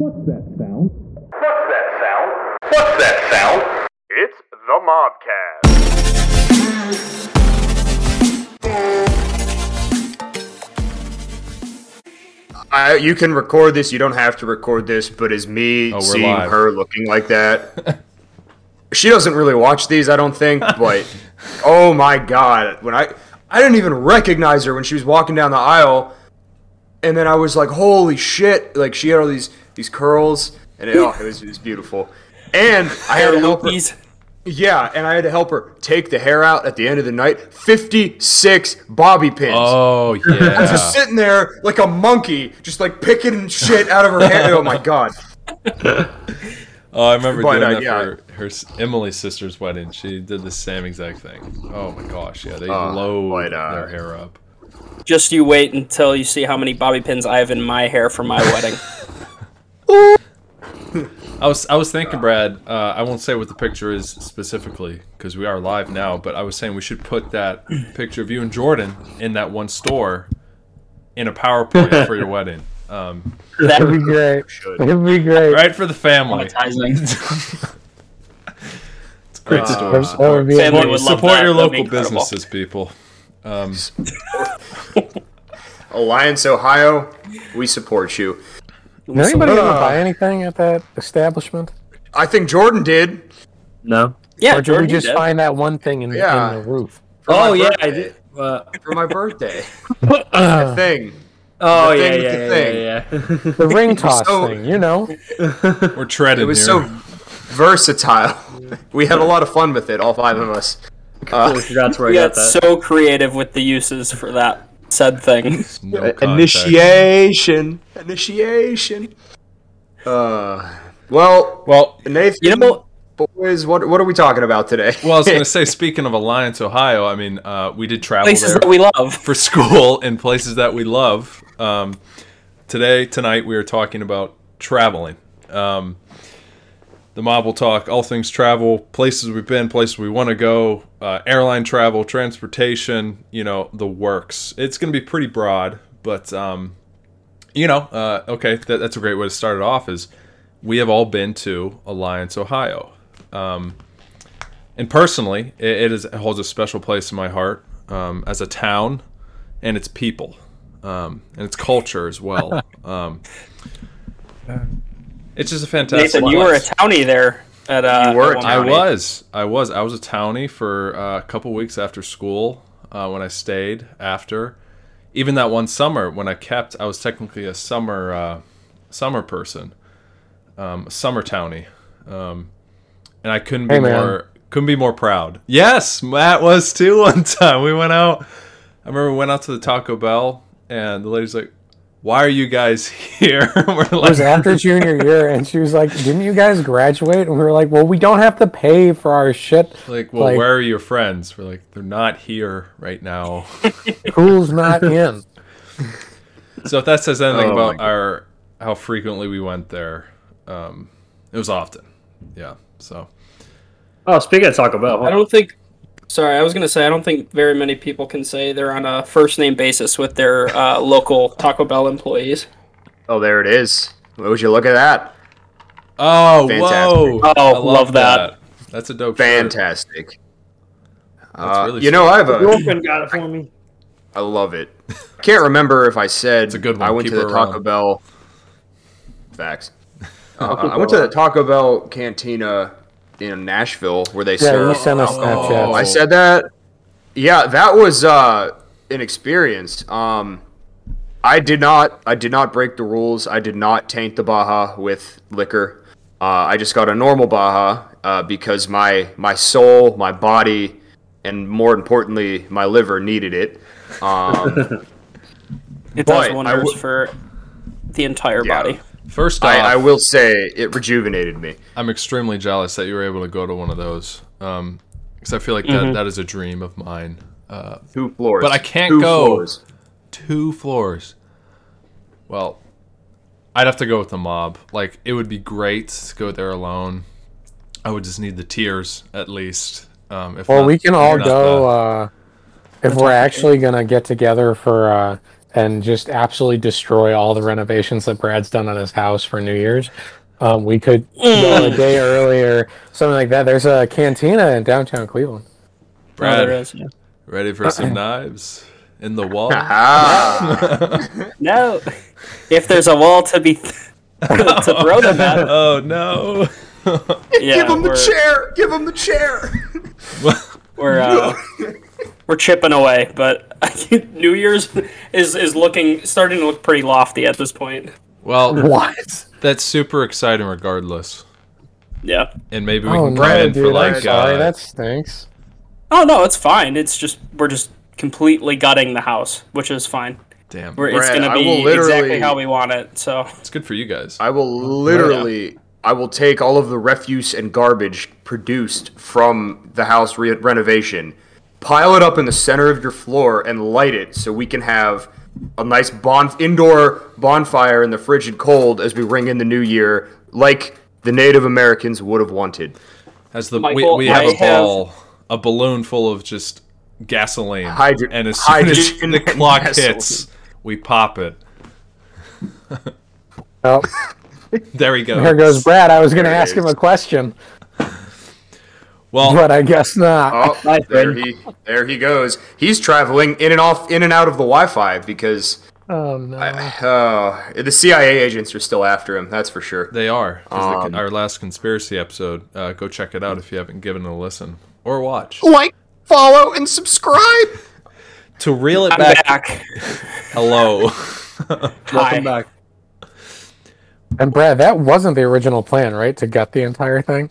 What's that sound? What's that sound? What's that sound? It's the Mobcast. I, you can record this. You don't have to record this, but is me Oh, we're seeing live. her looking like that? she doesn't really watch these, I don't think. But oh my god, when I I didn't even recognize her when she was walking down the aisle, and then I was like, holy shit! Like she had all these these curls, and it, oh, it was it was beautiful. And I had to help her. Yeah, and I had to help her take the hair out at the end of the night. Fifty-six bobby pins. Oh yeah. I was just sitting there like a monkey, just like picking shit out of her hair. Oh my god! Oh, I remember But, doing uh, that yeah. for her s- Emily's sister's wedding. She did the same exact thing. Oh my gosh, yeah, they Uh, load but, uh, their hair up. just you wait until you see how many bobby pins I have in my hair for my wedding. I was I was thinking, Brad. Uh, I won't say what the picture is specifically because we are live now. But I was saying we should put that picture of you and Jordan in that one store in a PowerPoint for your wedding. Um, That It'd be great. Should. It'd be great. right for the family. It's great Uh, store. That Support, Family would love support that. your That'd local businesses, people. Um, Alliance Ohio, we support you. Did anybody ever buy anything at that establishment? I think Jordan did. No. Yeah, or did Jordan we just did. find that one thing in, Yeah. in the roof? for Oh yeah, I did. Uh, For my birthday. Uh, thing. oh The yeah, thing yeah, the yeah, thing. yeah, yeah. the ring toss so- thing, you know? we're treading It was here. so versatile. We had a lot of fun with it, all five of us. Uh, Cool, Congrats where I We got got that. so creative with the uses for that said thing. no initiation. Initiation. Uh, well, Well, Nathan, You know, boys, what what are we talking about today? well, I was gonna say, speaking of Alliance, Ohio, I mean, uh, we did travel places there that we love. for school in places that we love. Um, today, tonight, we are talking about traveling. Um, the mob will talk all things travel, places we've been, places we want to go, uh, airline travel, transportation, you know, the works. It's going to be pretty broad, but, um, you know, uh, okay, that, that's a great way to start it off is we have all been to Alliance, Ohio. Um, and personally, it, it, is, it holds a special place in my heart um, as a town and its people um, and its culture as well. Um, it's just a fantastic. Nathan, you were a townie there at uh You were at I was. I was. I was a townie for uh, a couple weeks after school uh, when I stayed after. Even that one summer when I kept, I was technically a summer uh, summer person, um, a summer townie, um, and I couldn't be Hey, more couldn't be more proud. Yes, Matt was too. One time we went out. I remember we went out to the Taco Bell, and the lady's like, "Why are you guys here?" we're It was after junior year, and she was like, Didn't you guys graduate? And we were like, Well, we don't have to pay for our shit. Like, well, Like- where are your friends? We're like, they're not here right now. School's not in. so if that says anything Oh about our how frequently we went there, um, it was often. Yeah. So Oh, speaking of Taco Bell, I don't think. Sorry, I was gonna say I don't think very many people can say they're on a first name basis with their uh, local Taco Bell employees. Oh, there it is. Would you look at that? Oh, Fantastic. whoa! Oh, I love that. That's a dope. shirt. Fantastic. Uh, really you know, I have a. girlfriend got it for me. I love it. Can't remember if I said It's a good one. I went Keep to the her Taco around. Bell. Facts. Uh, I went to the Taco Bell cantina in Nashville where they Yeah, serve. you sent us Oh, Snapchat. I said that. Yeah, that was uh, an experience. Um, I did not. I did not break the rules. I did not taint the Baja with liquor. Uh, I just got a normal Baja uh, because my my soul, my body, and more importantly, my liver needed it. Um, It does wonders w- for the entire Yeah. body. First off, I, I will say it rejuvenated me. I'm extremely jealous that you were able to go to one of those. Um, because I feel like Mm-hmm. that, that is a dream of mine. Uh, Two floors. But I can't Two go. Floors. two floors. Well, I'd have to go with the mob. Like it would be great to go there alone. I would just need the tears at least. Um, if Well, not- we can all go the- uh, if we're actually gonna get together for uh, and just absolutely destroy all the renovations that Brad's done on his house for New Year's, um, we could go a day earlier, something like that. There's a cantina in downtown Cleveland. Oh, Brad, yeah. ready for some knives in the wall? Ah, No, if there's a wall to be to throw them at, oh no! yeah, give him the chair. Give him the chair. we're uh, we're chipping away. But New Year's is is looking starting to look pretty lofty at this point. well, What? that's super exciting, regardless. Yeah. And maybe we Oh can no, come in dude! for I'm like sorry, uh, that stinks. Oh no, it's fine. It's just we're just completely gutting the house, which is fine. damn. We're, it's gonna I will be literally- exactly how we want it. So It's good for you guys. I will literally, I will take all of the refuse and garbage produced from the house re- renovation, pile it up in the center of your floor, and light it so we can have a nice bon- indoor bonfire in the frigid cold as we ring in the new year, like the Native Americans would have wanted. As the Michael, we, we have I a ball, a balloon full of just gasoline, Hydro- and as soon as the clock gasoline. hits, we pop it. Oh, There he goes. here goes Brad. I was going to ask him a question, Well, but I guess not. Oh, Hi, there he, there he goes. He's traveling in and off, in and out of the Wi-Fi because Oh no! uh, the CIA agents are still after him. That's for sure. they are. Um, the, our last conspiracy episode. Uh, go check it out if you haven't given it a listen or watch. Like, follow, and subscribe. To reel it I'm back, back. hello. Hi. Welcome back. And Brad, that wasn't the original plan, right? To gut the entire thing.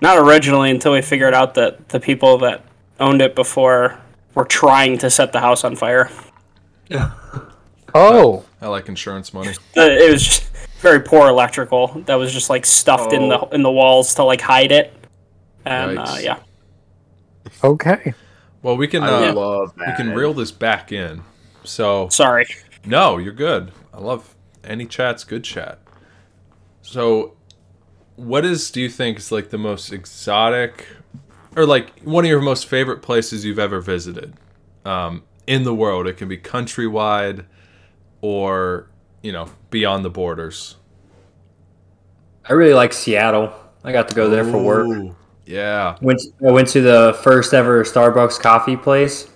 Not originally until we figured out that the people that owned it before were trying to set the house on fire. Yeah. Oh, I like insurance money. Uh, It was just very poor electrical that was just like stuffed in the in the walls to like hide it. And uh, yeah, okay. Well, we can I uh, love we can reel this back in. So sorry. No, you're good. I love any chat's good chat. So, what is do you think is like the most exotic, or like one of your most favorite places you've ever visited, um, in the world? It can be countrywide, or you know beyond the borders. I really like Seattle. I got to go there for work. Yeah, Went I went to the first ever Starbucks coffee place.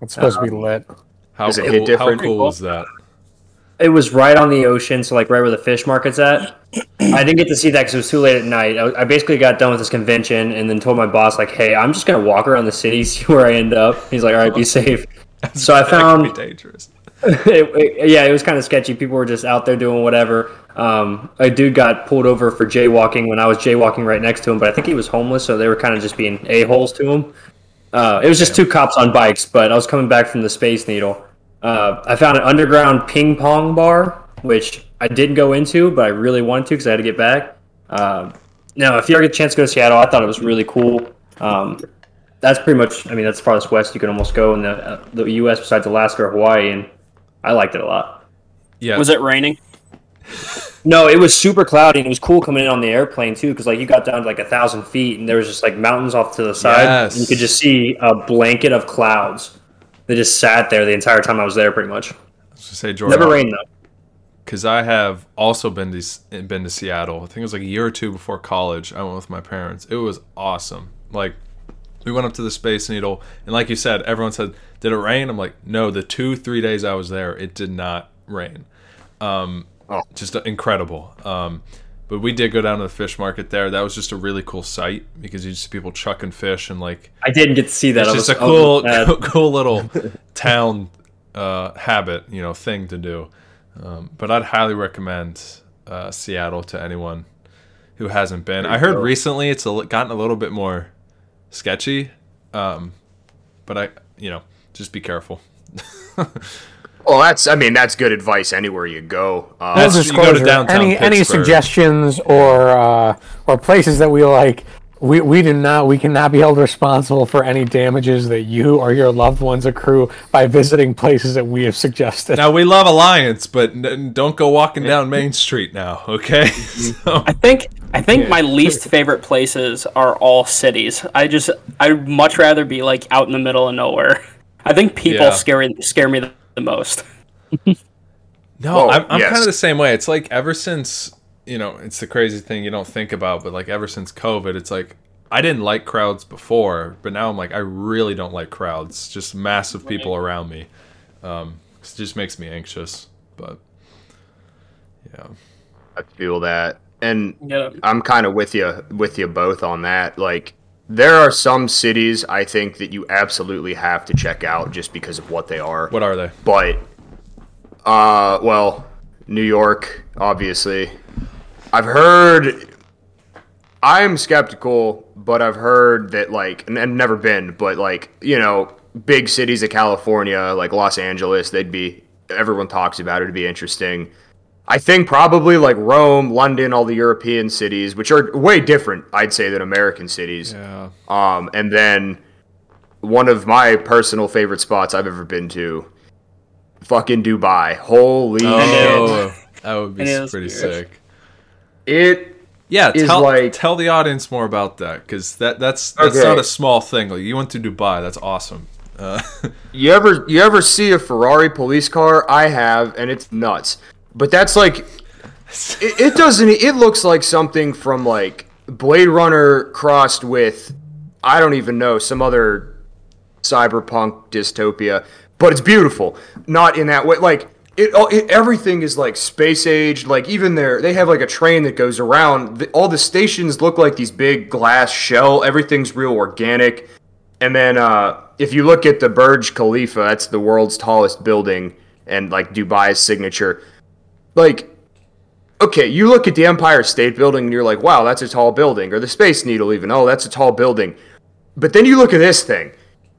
It's supposed to be lit. How is Does it cool? hit How different? cool is that? It was right on the ocean, so like right where the fish market's at. I didn't get to see that because it was too late at night. I, I basically got done with this convention and then told my boss like, "Hey, I'm just gonna walk around the city, see where I end up." He's like, "All right, be safe." So I found dangerous. it, it- yeah, it was kind of sketchy. People were just out there doing whatever. Um, a dude got pulled over for jaywalking when I was jaywalking right next to him, but I think he was homeless, so they were kind of just being a holes to him. Uh, it was just two cops on bikes, but I was coming back from the Space Needle. Uh, I found an underground ping pong bar, which I didn't go into, but I really wanted to because I had to get back. Um, now, if you ever get a chance to go to Seattle, I thought it was really cool. Um, that's pretty much, I mean, that's the farthest west you can almost go in the, uh, the U.S. besides Alaska or Hawaii, and I liked it a lot. Yeah, Was it raining? No, it was super cloudy, and it was cool coming in on the airplane too, because like you got down to like a thousand feet, and there was just like mountains off to the side. Yes. And you could just see a blanket of clouds. They just sat there the entire time I was there, pretty much. I was gonna say Jordan. Never rained though. because I have also been to been to Seattle. I think it was like a year or two before college. I went with my parents. It was awesome. Like we went up to the Space Needle, and like you said, everyone said, "Did it rain?" I'm like, "No." The two three days I was there, it did not rain. Um, Oh. just incredible. Um, but we did go down to the fish market there. That was just a really cool sight because you just see people chucking fish and like I didn't get to see that. it's just was, a cool, cool, cool little town uh, habit, you know, thing to do. Um, but I'd highly recommend uh, Seattle to anyone who hasn't been. I heard recently it's a, gotten a little bit more sketchy, um, but I, you know, just be careful. Well, that's I mean that's good advice anywhere you go. Uh, That's- Full you go to disclosure, downtown any any suggestions or uh, or places that we like we, we do not we cannot be held responsible for any damages that you or your loved ones accrue by visiting places that we have suggested. Now we love Alliance, but n- don't go walking down Main Street now, okay? so, I think I think my least favorite places are all cities. I just I'd much rather be like out in the middle of nowhere. I think people Yeah. scare scare me the, the most. No, Well, I'm, I'm yes. kind of the same way. It's like ever since you know, it's the crazy thing you don't think about, but like ever since COVID, it's like I didn't like crowds before, but now I'm like I really don't like crowds. Just massive people around me. Um, it just makes me anxious. But yeah, I feel that, and Yeah. I'm kind of with you with you both on that. Like, there are some cities I think that you absolutely have to check out just because of what they are. what are they? But, uh, well, New York, obviously. I've heard. I'm skeptical, but I've heard that like, and, and never been, but like, you know, big cities of California, like Los Angeles, they'd be. Everyone talks about it. It'd be interesting. I think probably like Rome, London, all the European cities, which are way different, I'd say, than American cities. Yeah, Um, and then one of my personal favorite spots I've ever been to, fucking Dubai. Holy shit! oh, that would be pretty weird. sick. It Yeah, is tell like- tell the audience more about that because that that's that's Okay. not a small thing. Like you went to Dubai, that's awesome. Uh, you ever you ever see a Ferrari police car? I have, and it's nuts. But that's like it, it doesn't. It looks like something from like Blade Runner crossed with I don't even know some other cyberpunk dystopia. But it's beautiful. Not in that way. Like it, it everything is like space age. Like even there, they have like a train that goes around. The, all the stations look like these big glass shell. Everything's real organic. And then uh, if you look at the Burj Khalifa, that's the world's tallest building and like Dubai's signature. Like, okay, you look at the Empire State Building and you're like, wow, that's a tall building. Or the Space Needle, even. Oh, that's a tall building. But then you look at this thing,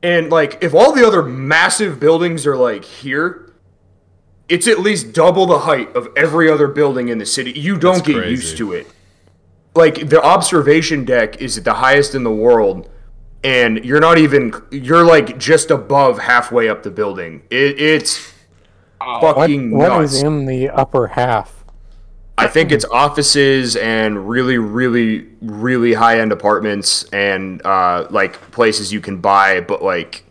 and like, if all the other massive buildings are like here, it's at least double the height of every other building in the city. You don't That's get crazy. used to it. Like, the observation deck is the highest in the world, and you're not even, you're like just above halfway up the building. It, it's What, fucking what nuts. is in the upper half? I think it's offices and really, really, really high end apartments and uh, like places you can buy, but like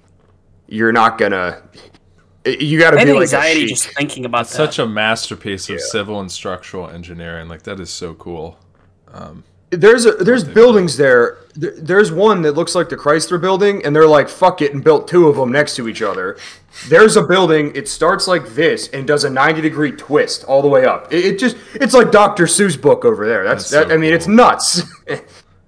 you're not gonna. You got to be had like anxiety just thinking about that. such a masterpiece of civil and structural engineering. Like that is so cool. There's a, there's buildings there. There- There's one that looks like the Chrysler Building, and they're like fuck it and built two of them next to each other. There's a building. It starts like this and does a 90 degree twist all the way up. It, it just it's like Dr. Seuss book over there. That's, That's that. so I mean, it's nuts.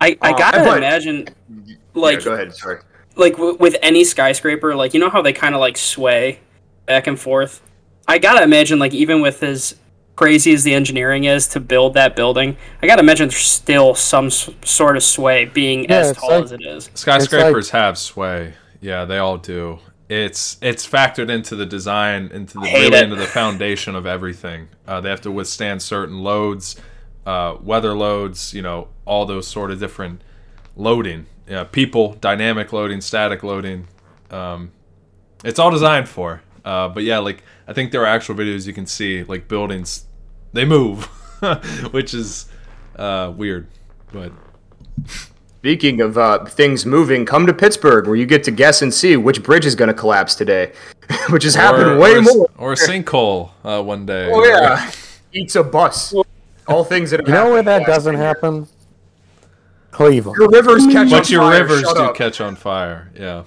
I, I Uh, gotta but- imagine, yeah, like, go ahead. Sorry. like w- with any skyscraper, like you know how they kind of like sway back and forth. I gotta imagine, like even with as crazy as the engineering is to build that building, I gotta imagine there's still some s- sort of sway being Yeah, as tall like- as it is. Skyscrapers have sway. Yeah, they all do. It's it's factored into the design, into the really it. into the foundation of everything. Uh, they have to withstand certain loads, uh, weather loads. You know, all those sort of different loading. Yeah, people, dynamic loading, static loading. Um, it's all designed for. Uh, but yeah, like I think there are actual videos you can see, like buildings, they move, which is uh, weird. But Speaking of uh, things moving, come to Pittsburgh where you get to guess and see which bridge is going to collapse today, which has happened way or, more. Or a sinkhole uh, one day. Oh yeah, eats a bus. All things that have you know where that doesn't year. happen? Cleveland. Your rivers catch on But your fire, rivers shut do up. catch on fire. Yeah.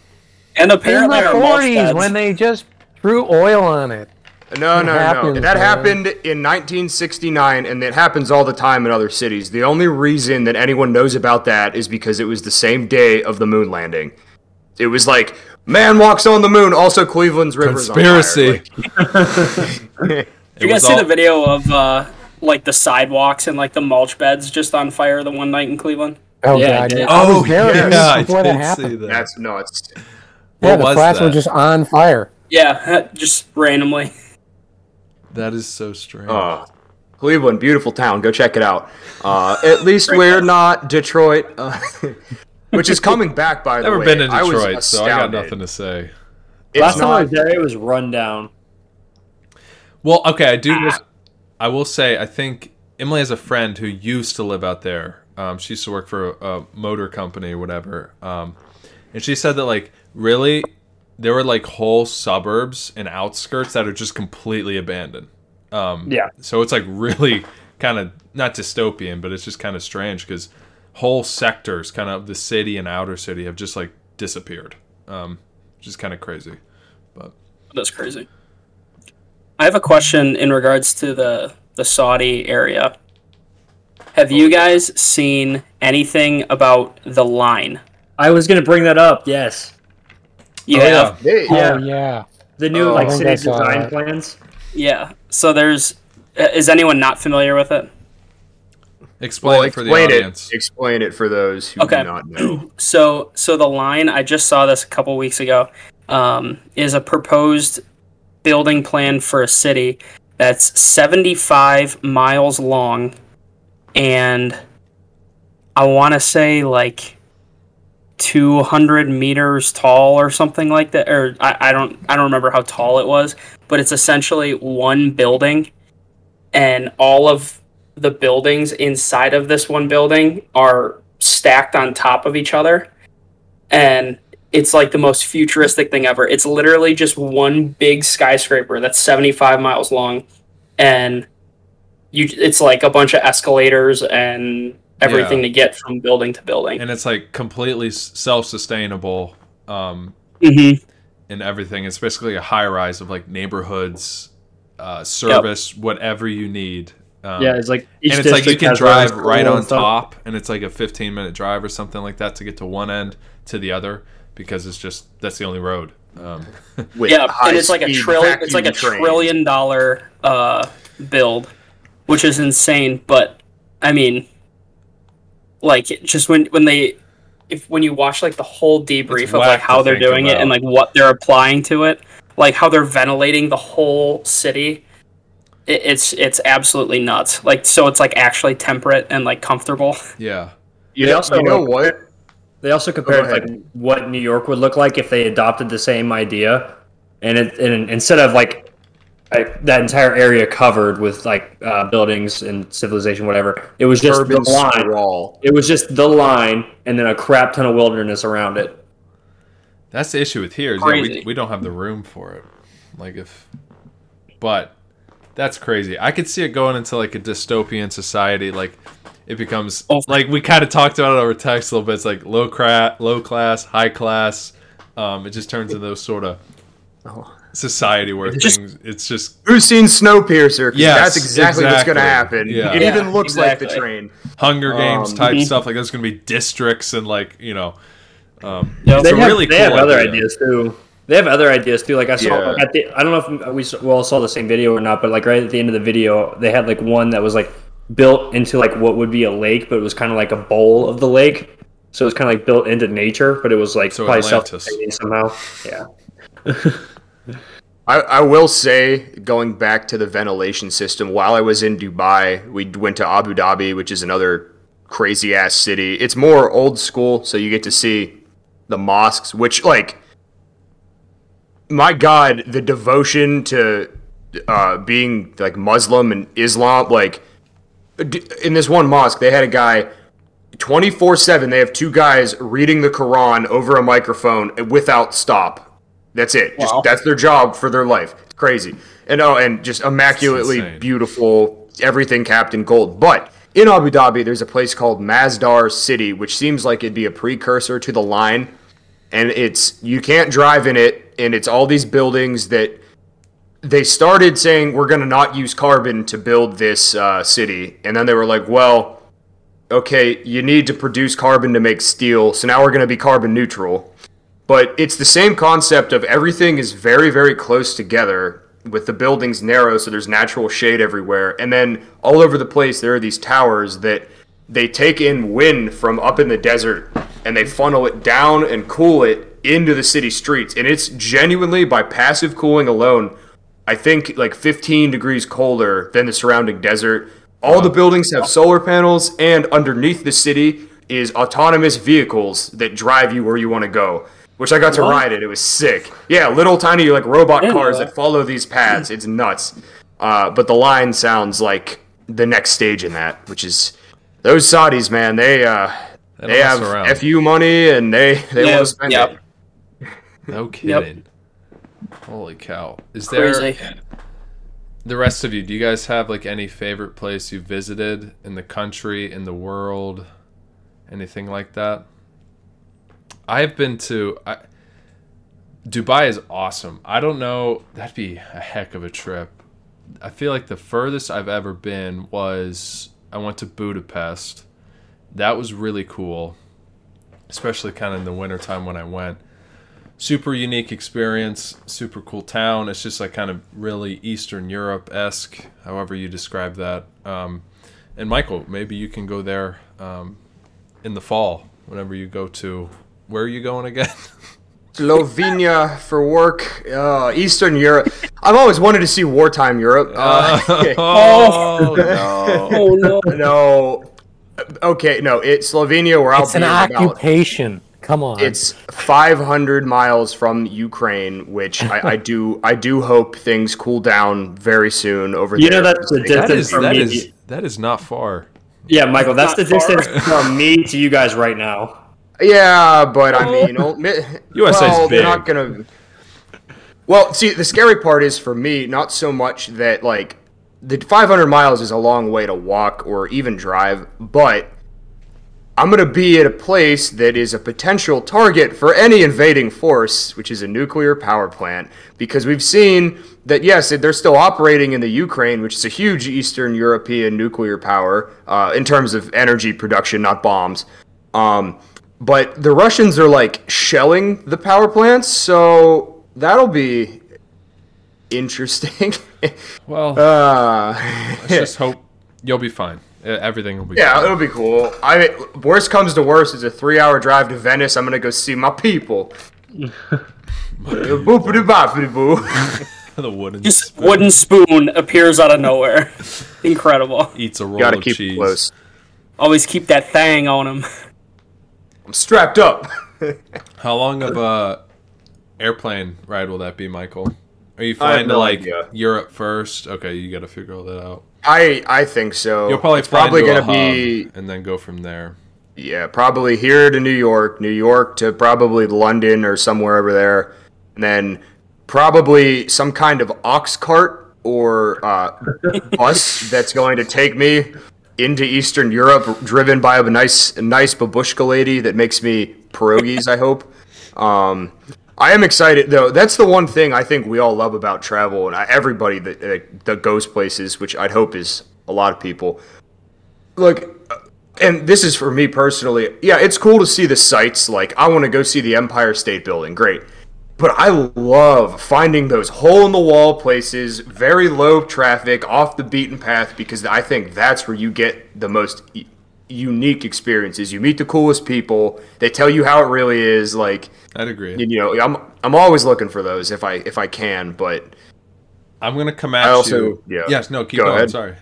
And apparently, In apparently, the 40s when they just threw oil on it. No, no, no. happens, That man. happened in 1969, and it happens all the time in other cities. The only reason that anyone knows about that is because it was the same day of the moon landing. It was like man walks on the moon. Also, Cleveland's rivers Conspiracy. On fire. Like, you guys see the video of uh, like the sidewalks and like the mulch beds just on fire the one night in Cleveland? Oh, Yeah, I God. did. yeah. I Oh was there yes. yeah, I before did that see that. that's nuts. Yeah, What the was flats were just on fire. Yeah, just randomly. That is so strange. Uh, Cleveland, beautiful town. Go check it out. Uh, at least we're not Detroit, uh, which is coming back. By the way, Never way, been to I Detroit, so I got nothing to say. It's Last time I was there, it was run down. Well, okay, I do. I will say, I think Emily has a friend who used to live out there. Um, she used to work for a, a motor company or whatever. Um, and she said that, like, really, there were like whole suburbs and outskirts that are just completely abandoned. Um, Yeah. So it's like really kind of not dystopian, but it's just kind of strange because whole sectors, kind of the city and outer city, have just like disappeared, um, which is kind of crazy. But That's crazy. I have a question in regards to the the Saudi area. Have you guys seen anything about the line? I was gonna bring that up. Yes, You Oh, have? Hey, Yeah. Oh yeah. the new Oh, like city design that. plans. Yeah. So there's. uh, Is anyone not familiar with it? explain Well, it for the explain it. audience. Explain it for those who Okay. do not know. So so the line I just saw this a couple weeks ago um, is a proposed building plan for a city that's 75 miles long and I want to say like 200 meters tall or something like that or I, I don't I don't remember how tall it was but it's essentially one building and all of the buildings inside of this one building are stacked on top of each other and it's like the most futuristic thing ever. It's literally just one big skyscraper that's 75 miles long and you it's like a bunch of escalators and everything Yeah. to get from building to building and it's like completely self-sustainable um, mm-hmm. and everything. It's basically a high rise of like neighborhoods, uh, service, whatever you need. Um, Yeah, it's like each and it's like you can has their own drive right on top, and it's like a 15 minute drive or something like that to get to one end to the other because it's just that's the only road. Um, With yeah and it's like a trillion it's like a vacuum trains. trillion dollar uh build which is insane but i mean like just when when they if when you watch like the whole debrief It's of like how they're think doing it and like what they're applying to it like how they're ventilating the whole city it, it's it's absolutely nuts. Like so it's like actually temperate and like comfortable. Yeah, You They also you know like- what? They also compared like what New York would look like if they adopted the same idea, and it and instead of like, like that entire area covered with like uh, buildings and civilization, whatever, it was just Urban the line. sprawl. It was just the line, and then a crap ton of wilderness around it. that's the issue with here. Is yeah, we, we don't have the room for it. Like if, but that's crazy. I could see it going into like a dystopian society. Like it becomes Oh. like we kind of talked about it over text a little bit. It's like low cra- low class, high class. Um, it just turns into those sort of Oh. Society where Just- things. It's just Who's seen Snowpiercer? 'Cause Yeah, that's exactly, what's going to happen. Yeah. It Yeah, even looks like the train. Hunger Games Um, type mhm. stuff. Like there's gonna be districts and like you know. Um, Yep. it's They a have, really they cool have other idea. ideas too. They have other ideas too. Like I saw Yeah. at the, I don't know if we s- we all saw the same video or not, but like right at the end of the video, they had like one that was like built into like what would be a lake, but it was kind of like a bowl of the lake. So it was kind of like built into nature, but it was like So probably self-sustaining somehow. Yeah. I, I will say, going back to the ventilation system, while I was in Dubai, we went to Abu Dhabi, which is another crazy ass city. It's more old school, so you get to see the mosques, which, like, my God, the devotion to uh, being like Muslim and Islam, like, in this one mosque, they had a guy 24 7. They have two guys reading the Quran over a microphone without stop. That's it. Just that's their job for their life. It's crazy. And oh, and just immaculately beautiful, everything capped in gold. But in Abu Dhabi, there's a place called Masdar City, which seems like it'd be a precursor to the line. And it's you can't drive in it, and it's all these buildings that they started saying we're going to not use carbon to build this uh, city, and then they were like, well, okay, you need to produce carbon to make steel, so now we're going to be carbon neutral. But it's the same concept of everything is very, very close together with the buildings narrow, so there's natural shade everywhere. And then all over the place, there are these towers that they take in wind from up in the desert and they funnel it down and cool it into the city streets. And it's genuinely by passive cooling alone, I think like 15 degrees colder than the surrounding desert. All the buildings have solar panels, and underneath the city is autonomous vehicles that drive you where you want to go. Which I got to ride it. It was sick. Yeah, little tiny like robot didn't cars that. that follow these paths. It's nuts. Uh, but the line sounds like the next stage in that, which is those Saudis, man. They uh, They they have around. fu money and they they Yeah, want to spend yep. it. No kidding. Holy cow! Is there Crazy. the rest of you? Do you guys have like any favorite place you visited in the country, in the world, anything like that? I've been to. I, Dubai is awesome. I don't know. That'd be a heck of a trip. I feel like the furthest I've ever been was I went to Budapest. That was really cool, especially kind of in the wintertime when I went. Super unique experience, super cool town. It's just like kind of really Eastern Europe esque, however you describe that. Um, and Michael, maybe you can go there um, in the fall whenever you go to. Where are you going again? Slovenia for work, uh, Eastern Europe. I've always wanted to see wartime Europe. Uh, oh no! Oh no. no, okay, no, it's Slovenia where I'll It's be an in about- occupation. Come on. It's 500 miles from Ukraine, which I, I do I do hope things cool down very soon over You there. You know that's the distance is from that me. is that is not far. yeah, Michael, that's the Not far. distance from me to you guys right now. Yeah, but I mean, oh, mi- USA's well, they're big. not gonna. Well, see, the scary part is for me, not so much that like the 500 miles is a long way to walk or even drive, but I'm gonna be at a place that is a potential target for any invading force, which is a nuclear power plant, because we've seen that yes, they're still operating in the Ukraine, which is a huge Eastern European nuclear power uh, in terms of energy production, not bombs. Um, but the Russians are like shelling the power plants, so that'll be interesting. Well, uh, let's just hope you'll be fine. Uh, Everything will be yeah, fine. it'll be cool. I worst comes to worst, it's a three-hour drive to Venice. I'm gonna go see my people. Boopity-boppity-boo. the wooden Just spoon wooden spoon appears out of nowhere. Incredible. eats a roll Gotta of keep cheese. close. Always keep that thing on him. I'm strapped up. How long of a airplane ride will that be, Michael? Are you I have flying to like idea. Europe first? Okay, you got to figure all that out. I I think so. You'll probably it's fly probably gonna be and then go from there. Yeah, probably here to New York, New York to probably London or somewhere over there, and then probably some kind of ox cart or uh, bus that's going to take me into Eastern Europe, driven by a nice, nice babushka lady that makes me pierogies. I hope. Um, I am excited though. That's the one thing I think we all love about travel, and I, everybody that, that that goes places, which I'd hope is a lot of people. Look, and this is for me personally. Yeah, it's cool to see the sights. Like, I want to go see the Empire State Building. Great. But I love finding those hole in the wall places, very low traffic, off the beaten path, because I think that's where you get the most e- unique experiences. You meet the coolest people. They tell you how it really is. Like, I'd agree. you know, I'm I'm always looking for those if I if I can. But I'm gonna come at I also- you. yeah. Yes. No. Keep Go going. ahead. Sorry.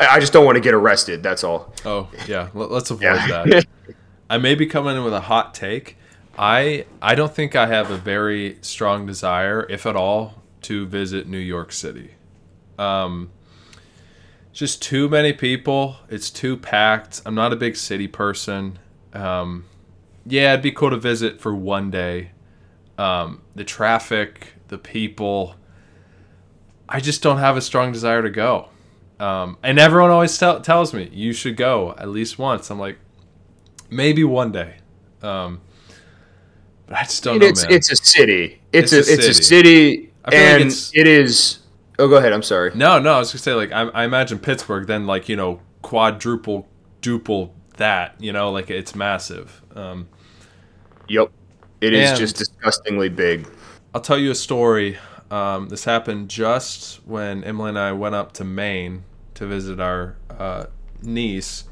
I I just don't want to get arrested. That's all. Oh yeah. Let, us avoid Yeah. that. I may be coming in with a hot take. I I don't think I have a very strong desire, if at all, to visit New York City. Um, just too many people. It's too packed. I'm not a big city person. Um, yeah, it'd be cool to visit for one day. Um, the traffic, the people. I just don't have a strong desire to go. Um, and everyone always tell, tells me you should go at least once. I'm like, maybe one day. Um, I just don't know, it's man. it's a city. It's, It's a, a it's a city. city, feel like and it's- Oh, go ahead. I'm sorry. No, no, I was gonna say like I, I imagine Pittsburgh, then like you know quadruple, duple that, you know, like it's massive. Um, Yep. It is just disgustingly big. I'll tell you a story. Um, this happened just when Emily and I went up to Maine to visit our uh, niece.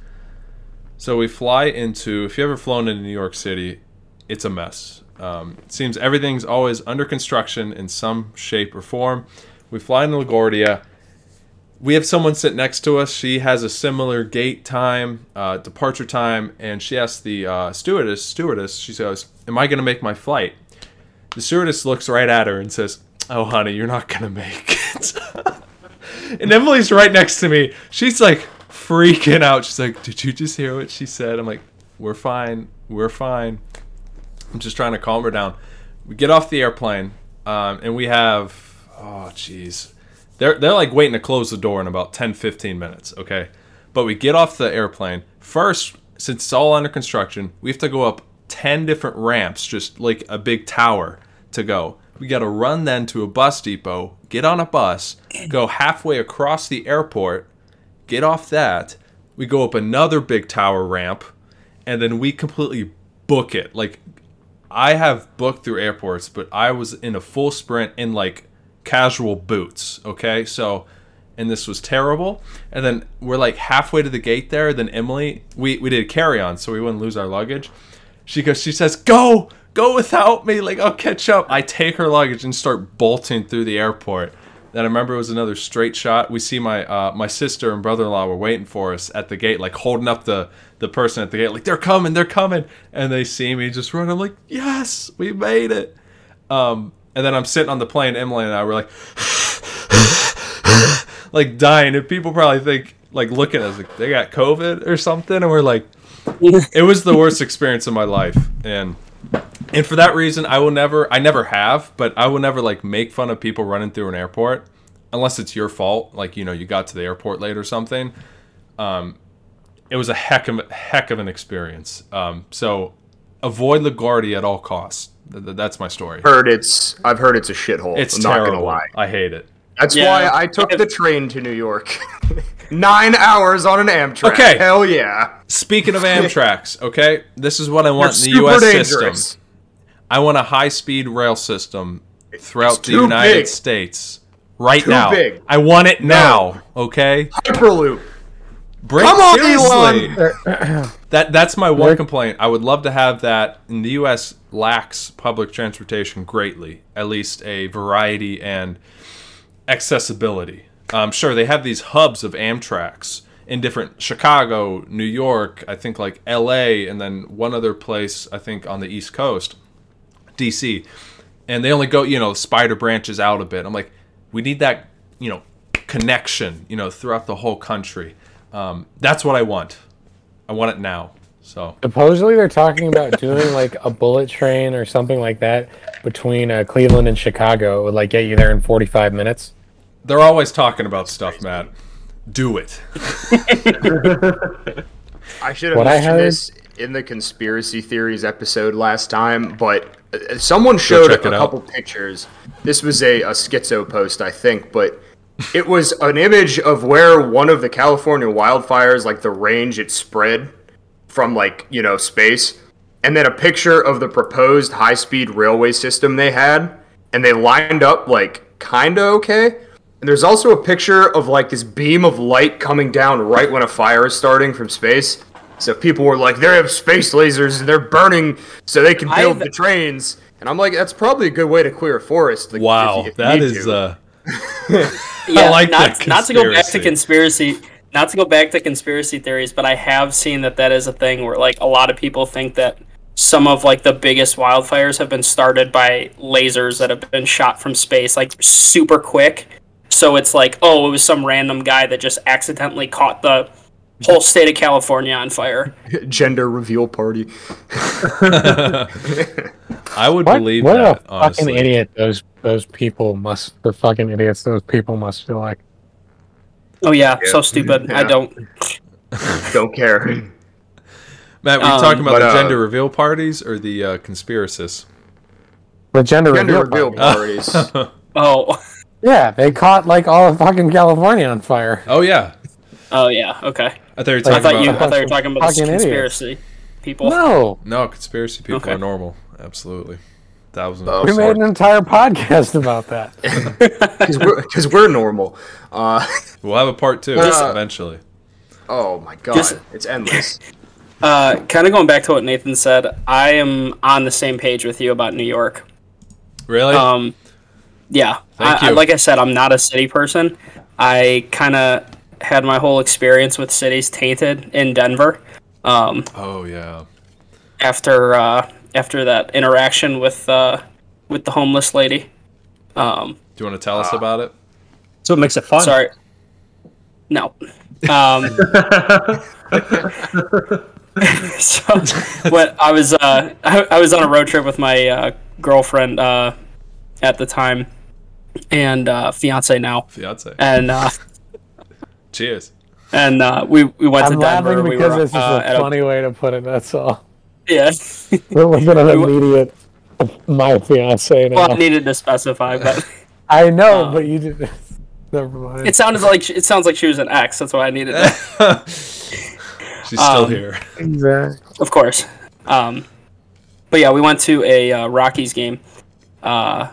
So we fly into. If you ever flown into New York City, it's a mess. Um, it seems everything's always under construction in some shape or form. We fly into LaGuardia. We have someone sit next to us. She has a similar gate time, uh, departure time, and she asks the uh, stewardess. Stewardess, she goes, "Am I going to make my flight?" The stewardess looks right at her and says, "Oh, honey, you're not gonna make it." and Emily's right next to me. She's like freaking out. She's like, "Did you just hear what she said?" I'm like, "We're fine. We're fine." I'm just trying to calm her down. We get off the airplane. um, and we have oh jeez, they're they're like waiting to close the door in about 10, 15 minutes. Okay, but we get off the airplane first. Since it's all under construction, we have to go up ten different ramps, just like a big tower to go. We got to run then to a bus depot, get on a bus, go halfway across the airport, get off that. We go up another big tower ramp, and then we completely book it. Like I have booked through airports, but I was in a full sprint in like casual boots. Okay, so and this was terrible. And then we're like halfway to the gate there. Then Emily, we we did carry on, so we wouldn't lose our luggage. She goes, she says, "Go, go without me. Like I'll catch up." I take her luggage and start bolting through the airport. Then I remember it was another straight shot. We see my uh, my sister and brother in law were waiting for us at the gate, like holding up the the person at the gate, like they're coming, they're coming, and they see me just run. I'm like, yes, we made it. Um, and then I'm sitting on the plane. Emily and I were like, like dying, and people probably think like looking at us like they got COVID or something, and we're like, it was the worst experience of my life, and and for that reason, I will never, I never have, but I will never like make fun of people running through an airport unless it's your fault. Like you know, you got to the airport late or something. Um, it was a heck of heck of an experience. Um, so avoid LaGuardia at all costs. Th- th- that's my story. Heard it's. I've heard it's a shithole. It's I'm terrible. not gonna lie. I hate it. That's Yeah. why I took the train to New York. Nine hours on an Amtrak. Okay. Hell yeah. Speaking of Amtrak's, okay, this is what I They're want in the super U.S. dangerous. system. I want a high-speed rail system throughout the too United big. States right Too now. big. I want it now. Okay, Hyperloop. Break, Come on, seriously. That that's my one complaint. I would love to have that. In the U.S., lacks public transportation greatly. At least a variety and accessibility. Um, sure, they have these hubs of Amtrak's in different Chicago, New York, I think like L.A., and then one other place I think on the East Coast, D.C. And they only go, you know, spider branches out a bit. I'm like, we need that, you know, connection, you know, throughout the whole country. Um, that's what I want. I want it now. So Supposedly they're talking about doing like a bullet train or something like that between uh, Cleveland and Chicago. It would like get you there in 45 minutes. they're always talking about stuff, Matt. Do it. I should have What I mentioned heard- this in the conspiracy theories episode last time, but uh, someone showed a check it out. couple pictures. This was a, a schizo post, I think, but it was an image of where one of the California wildfires, like the range it spread from, like, you know, space, and then a picture of the proposed high speed railway system they had, and they lined up, like, kinda okay. And there's also a picture of like this beam of light coming down right when a fire is starting from space. So people were like, they have space lasers and they're burning so they can build I've- the trains. And I'm like, that's probably a good way to clear a forest. like, if Wow, you- if you that need to. uh, yeah, like not, that not to go back to conspiracy not to go back to conspiracy theories but i have seen that that is a thing where like a lot of people think that some of like the biggest wildfires have been started by lasers that have been shot from space like super quick. So it's like oh it was some random guy that just accidentally caught the whole state of california on fire gender reveal party. I would What, believe what that. a honestly. fucking idiot those those people must the fucking idiots those people must feel like. oh yeah, so Yeah. stupid i don't Don't care. Matt, were you Um, talking about but, the uh, gender reveal parties or the uh, conspiracists? The gender, Gender reveal. reveal party. parties. oh Yeah, they caught like all of fucking California on fire. Oh yeah, oh yeah okay I thought you were i talking thought you i about. thought you were talking about the Fucking idiots. conspiracy people No, No, conspiracy people Okay. are normal. Absolutely, thousands. Oh, we sorry. made an entire podcast about that. Because we're, 'cause we're normal. Uh, We'll have a part two Uh, eventually. oh my god. Just- it's endless. Uh, kind of going back to what Nathan said, I am on the same page with you about New York. Really? Um, yeah, Thank I, I- you. like I said, I'm not a city person. I kind of had my whole experience with cities tainted in Denver um, oh yeah. after uh, after that interaction with uh, with the homeless lady. Um, Do you want to tell us about it? So it makes it fun. sorry, no. Um, so when I was uh, I, I was on a road trip with my uh, girlfriend uh, at the time, and uh, fiance now, Fiance. and uh, Cheers. and uh, we we went I'm to Denver. laughing we because were, this is uh, a at funny way to put it. That's all. yeah. It wasn't an immediate. My fiance now. well, I needed to specify, but I know, uh, but you did. Never mind. it sounded like it sounds like she was an ex. That's why I needed to, She's still Um, here. exactly. of course. Um, but yeah, we went to a uh, Rockies game, uh,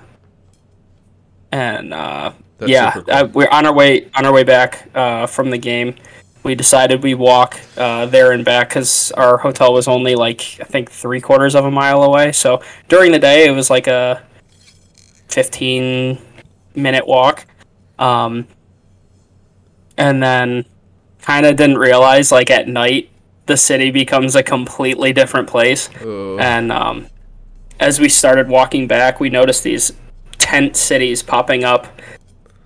and uh, That's yeah, cool. uh, we're on our way on our way back uh, from the game. We decided we walk uh, there and back because our hotel was only like I think three quarters of a mile away. So during the day, it was like a fifteen minute walk, um, and then kind of didn't realize like at night the city becomes a completely different place. Oh, And um, as we started walking back, we noticed these tent cities popping up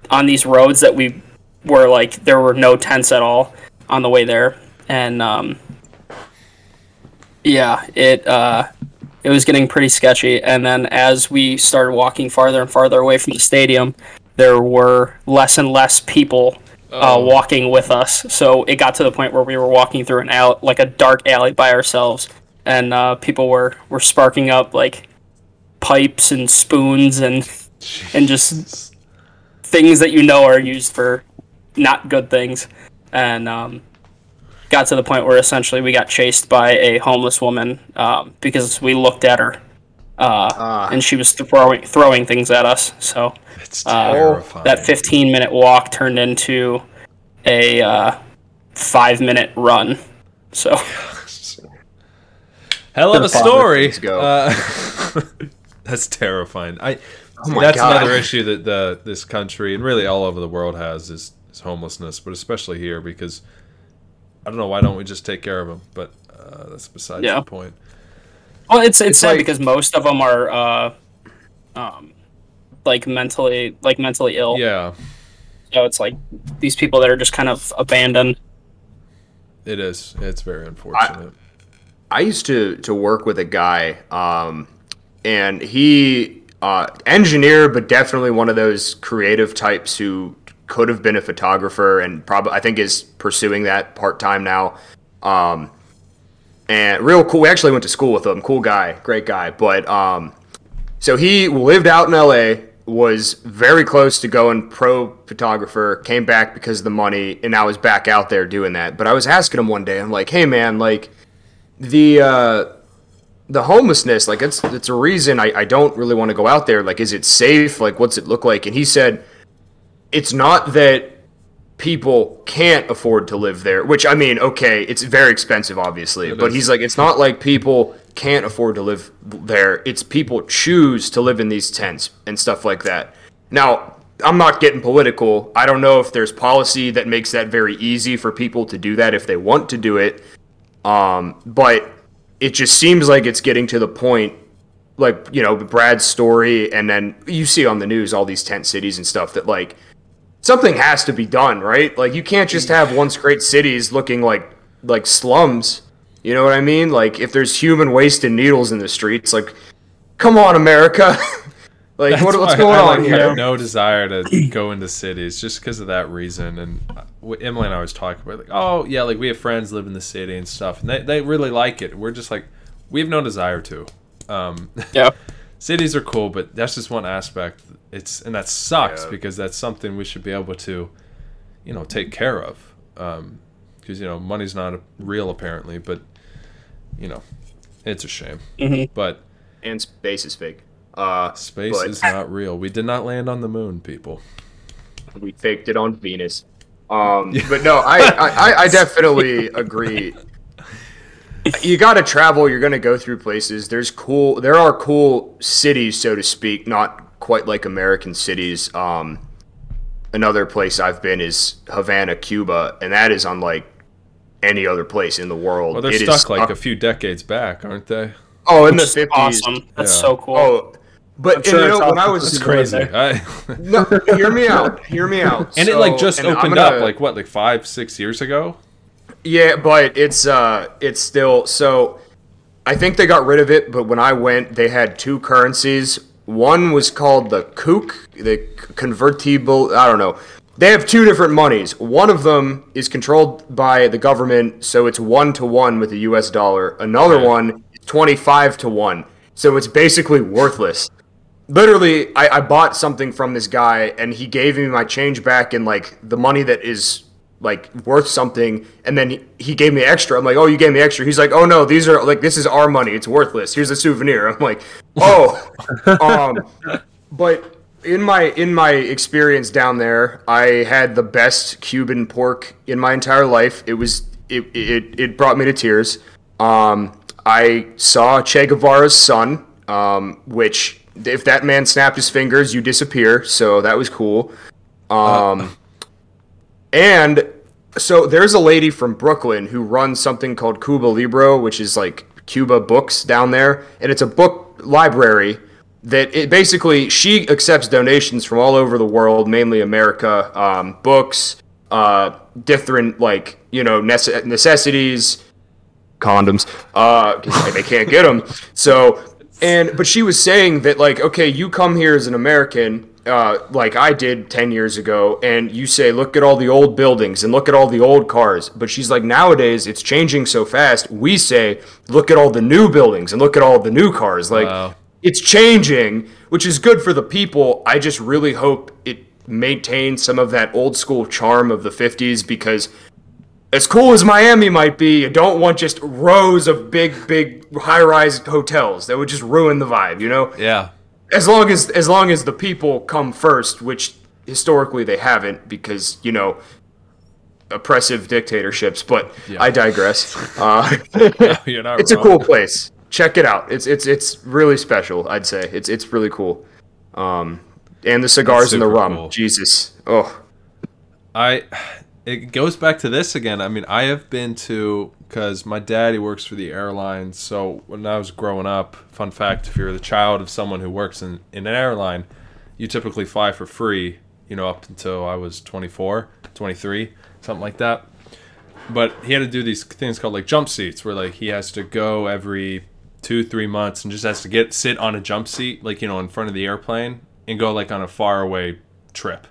on these roads that we were like there were no tents at all on the way there, and um, yeah, it uh, it was getting pretty sketchy. And then as we started walking farther and farther away from the stadium, there were less and less people. Uh, Oh. walking with us, so it got to the point where we were walking through an alley, like a dark alley by ourselves, and uh, people were were sparking up like pipes and spoons and and just things that you know are used for not good things and um, got to the point where essentially we got chased by a homeless woman um, because we looked at her uh, Ah. and she was throwing throwing things at us so it's uh, that 15 minute walk turned into a uh, five minute run so Hell of a story. Uh, that's terrifying. I. Oh that's God. another issue that the this country and really all over the world has is, is homelessness, but especially here because I don't know why don't we just take care of them? But uh, that's besides Yeah. the point. Well, it's it's, sad like- because most of them are, uh, um, like mentally like mentally ill. Yeah, So it's like these people that are just kind of abandoned. it is. It's very unfortunate. I used to to work with a guy, um, and he uh, engineer, but definitely one of those creative types who could have been a photographer and probably I think is pursuing that part time now. Um, and real cool. We actually went to school with him. Cool guy, great guy. But um, so he lived out in LA, was very close to going pro photographer, came back because of the money, and now is back out there doing that. But I was asking him one day, I'm like, hey man, like the uh, the homelessness, like it's it's a reason I, I don't really want to go out there. Like, is it safe? Like, what's it look like? And he said, it's not that people can't afford to live there. Which I mean, okay, it's very expensive, obviously. but is. he's like, it's not like people can't afford to live there. It's people choose to live in these tents and stuff like that. Now, I'm not getting political. I don't know if there's policy that makes that very easy for people to do that if they want to do it. Um, but it just seems like it's getting to the point, like you know Brad's story, and then you see on the news all these tent cities and stuff that like something has to be done, right? Like you can't just have once great cities looking like like slums. You know what I mean? Like if there's human waste and needles in the streets, like come on, America. like That's what, what's going I, on like, here? have no desire to go into cities just because of that reason. And uh, what Emily and I was talking about, like, oh yeah, like we have friends live in the city and stuff, and they, they really like it. We're just like, we have no desire to. Um, Yeah. cities are cool, but that's just one aspect. It's and that sucks Yeah. because that's something we should be able to, you know, take care of. Because you know, money's not real apparently, but you know, it's a shame. Mhm. But And space is fake. Uh, space But- is not real. We did not land on the moon, people. we faked it on Venus. Um, but no, I, I, I- I definitely agree. You got to travel. You're going to go through places. There's cool. There are cool cities, so to speak. Not quite like American cities. Um, another place I've been is Havana, Cuba, and that is unlike any other place in the world. Well, they're It is stuck like up- a few decades back, aren't they? oh in the Which is fifties. awesome. That's Yeah. so cool. Oh, but and sure you know when I was It's crazy. I, no, hear me out. Hear me out. and it like just opened gonna- up like what, like five, six years ago. Yeah, but it's uh it's still so I think they got rid of it, but when I went they had two currencies One was called the Kook, the convertible. I don't know. They have two different monies. One of them is controlled by the government, so it's one to one with the U.S. dollar. Another Right. one is twenty-five to one, so it's basically worthless. Literally, I, I bought something from this guy, and he gave me my change back and like the money that is like worth something, and then he, he gave me extra. I'm like, oh, you gave me extra. He's like, oh no, these are like this is our money. It's worthless. Here's a souvenir. I'm like, oh, um, but in my in my experience down there, I had the best Cuban pork in my entire life. It was it it, it brought me to tears. Um, I saw Che Guevara's son, um, which if that man snapped his fingers, you disappear. So that was cool. Um, and so there's a lady from Brooklyn who runs something called Cuba Libro, which is like Cuba books down there, and it's a book library that it basically she accepts donations from all over the world, mainly America, um, books, uh, different like you know nece- necessities, condoms. Uh, they can't get them. So, and but she was saying that like, okay, you come here as an American, uh, like I did ten years ago, and you say, look at all the old buildings and look at all the old cars. But she's like, nowadays it's changing so fast. We say, look at all the new buildings and look at all the new cars. Like, Wow. it's changing, which is good for the people. I just really hope it maintains some of that old school charm of the 50s because as cool as Miami might be, you don't want just rows of big, big high-rise hotels. That would just ruin the vibe, you know. Yeah. As long as as long as the people come first, which historically they haven't, because you know oppressive dictatorships. But I digress. Uh, You're not it's a cool place. Check it out. It's it's it's really special. I'd say it's it's really cool. Um, and the cigars and the rum. cool. Jesus. Oh, I it goes back to this again. I mean, I have been to because my daddy works for the airline. So when I was growing up, fun fact: if you're the child of someone who works in, in an airline, you typically fly for free. You know, up until I was 24, 23, something like that. But he had to do these things called like jump seats, where like he has to go every two, three months and just has to get sit on a jump seat, like you know, in front of the airplane, and go like on a far away trip.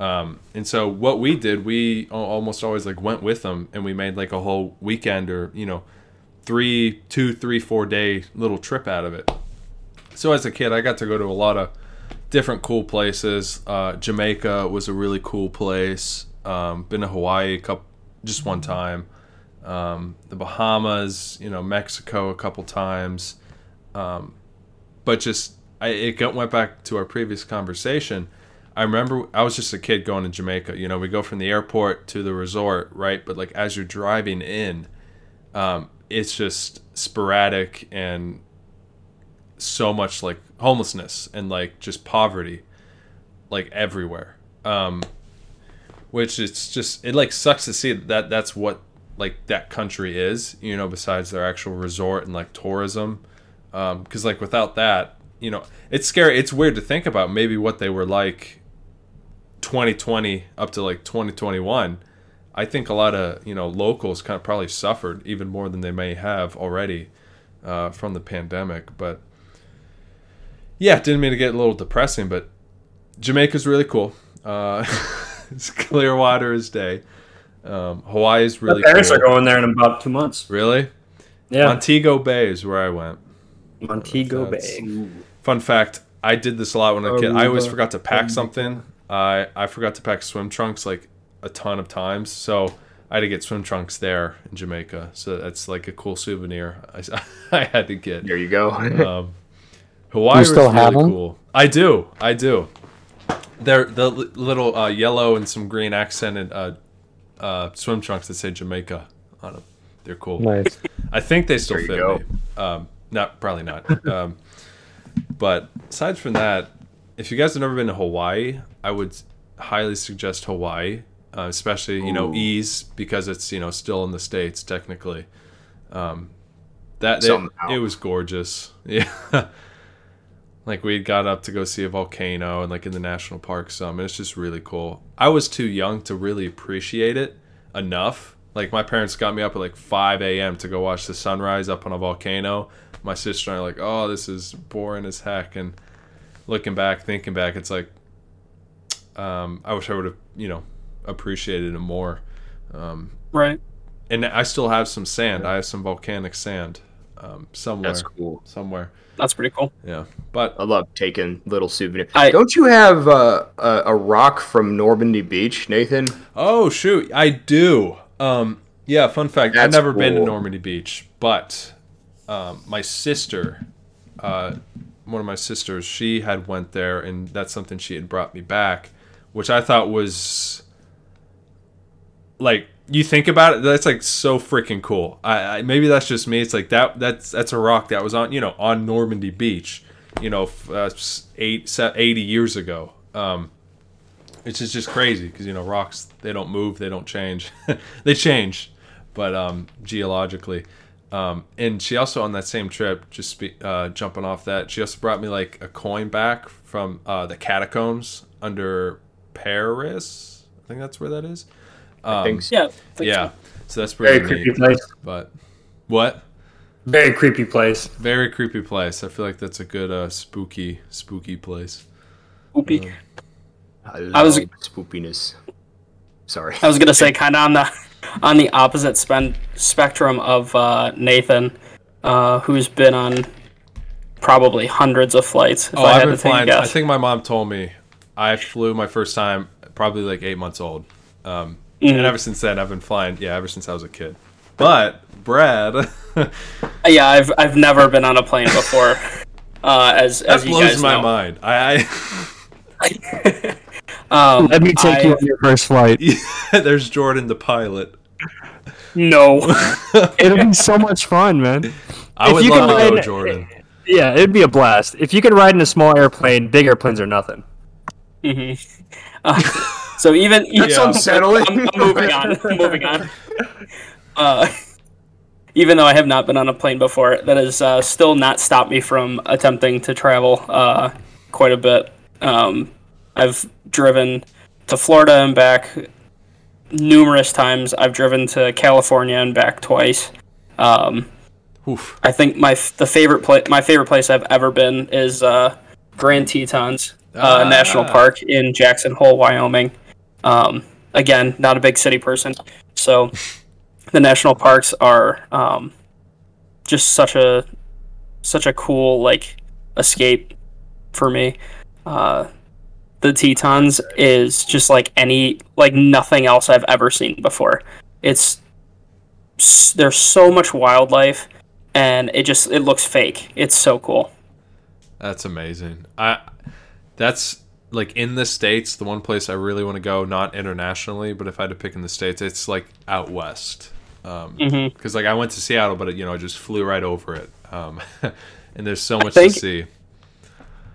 Um, and so what we did, we almost always like went with them, and we made like a whole weekend or you know, three, two, three, four day little trip out of it. So as a kid, I got to go to a lot of different cool places. Uh, Jamaica was a really cool place. Um, been to Hawaii a couple, just one time. Um, the Bahamas, you know, Mexico a couple times. Um, but just I, it got, went back to our previous conversation. I remember I was just a kid going to Jamaica. You know, we go from the airport to the resort, right? But like as you're driving in, um, it's just sporadic and so much like homelessness and like just poverty, like everywhere. Um, which it's just it like sucks to see that that's what like that country is. You know, besides their actual resort and like tourism, because like without that, you know, it's scary. It's weird to think about maybe what they were like 2020 up to like 2021 i think a lot of you know locals kind of probably suffered even more than they may have already uh, from the pandemic but yeah didn't mean to get a little depressing but jamaica's really cool uh, it's clear water as day um, hawaii is My really parents cool. are going there in about two months. really Yeah, montego bay is where i went Montego That's- Bay. Fun fact: I did this a lot when I was a kid. I always forgot to pack something. I I forgot to pack swim trunks like a ton of times, so I had to get swim trunks there in Jamaica. So that's like a cool souvenir. I, I had to get. there you go. Um, Hawaii You still was really have 'em? cool. I do. I do. They're the little uh, yellow and some green accented uh, uh, swim trunks that say Jamaica on them. They're cool. Nice. I think they still There you fit go. me. Um, not probably not. Um, but aside from that, if you guys have never been to Hawaii, I would highly suggest Hawaii, uh, especially you know Ooh. ease because it's you know still in the states technically. Um, that it, it was gorgeous. Yeah. Like we got up to go see a volcano and like in the national park some. It's just really cool. I was too young to really appreciate it enough. Like my parents got me up at like 5 a.m. to go watch the sunrise up on a volcano. My sister and I are like, oh, this is boring as heck. And looking back, thinking back, it's like um, I wish I would have you know appreciated it more. Um, Right. and I still have some sand. I have some volcanic sand um, somewhere. That's cool. Somewhere. That's pretty cool. Yeah. But I love taking little souvenirs. I- Don't you have uh, a, a rock from Normandy Beach, Nathan? oh shoot, I do. Um, yeah. Fun fact: I've That's never been to. Normandy Beach, but um, my sister, uh, one of my sisters, she had went there, and that's something she had brought me back, which I thought was like you think about it that's like so freaking cool. I, I maybe that's just me. It's like that that's that's a rock that was on you know on normandy beach you know uh, s- eight 80 years ago. Um it's just, just crazy because you know rocks they don't move they don't change. They change but um geologically. Um and she also on that same trip just uh jumping off that she also brought me like a coin back from uh the catacombs under paris i think that's where that is I think so. Yeah. I think yeah, so. so that's pretty Very creepy neat. place. But what? Very creepy place. Very creepy place. I feel like that's a good uh, spooky, spooky place. Spoopy. I, I was- love spoopiness. Sorry. I was gonna say kind of on the on the opposite spen- spectrum of uh, Nathan, uh, who's been on probably hundreds of flights. If Oh, I I've had been to take a flying. I think my mom told me I flew my first time probably like eight months old. Um, Mhm. And ever since then, I've been flying. Yeah, ever since I was a kid. But Brad, yeah, I've I've never been on a plane before. Uh, as as you blows guys my know. mind. I, Um, Let me take you on your first flight. I there's Jordan the pilot. No. It'll be so much fun, man. I If would you love can to go, ride- Jordan. Yeah, it'd be a blast. If you can ride in a small airplane, big airplanes are nothing. Hmm Uh, so even That's even- unsettling. I'm, I'm moving on. I'm moving on. Uh, even though I have not been on a plane before, that has uh, still not stopped me from attempting to travel uh, quite a bit. Um, I've driven to Florida and back numerous times. I've driven to California and back twice. Um, Oof. I think my f- the favorite place my favorite place I've ever been is uh, Grand Tetons uh, Ah. National Park in Jackson Hole, Wyoming. Um, again, not a big city person, so the national parks are um, just such a such a cool like escape for me. Uh, the Tetons is just like any like nothing else I've ever seen before. It's there's so much wildlife and it just it looks fake. It's so cool. That's amazing. I that's like in the states, the one place I really want to go, not internationally, but if I had to pick in the states, it's like out west. Um, Mhm. because like I went to Seattle, but it, you know I just flew right over it. Um, and there's so much think- to see.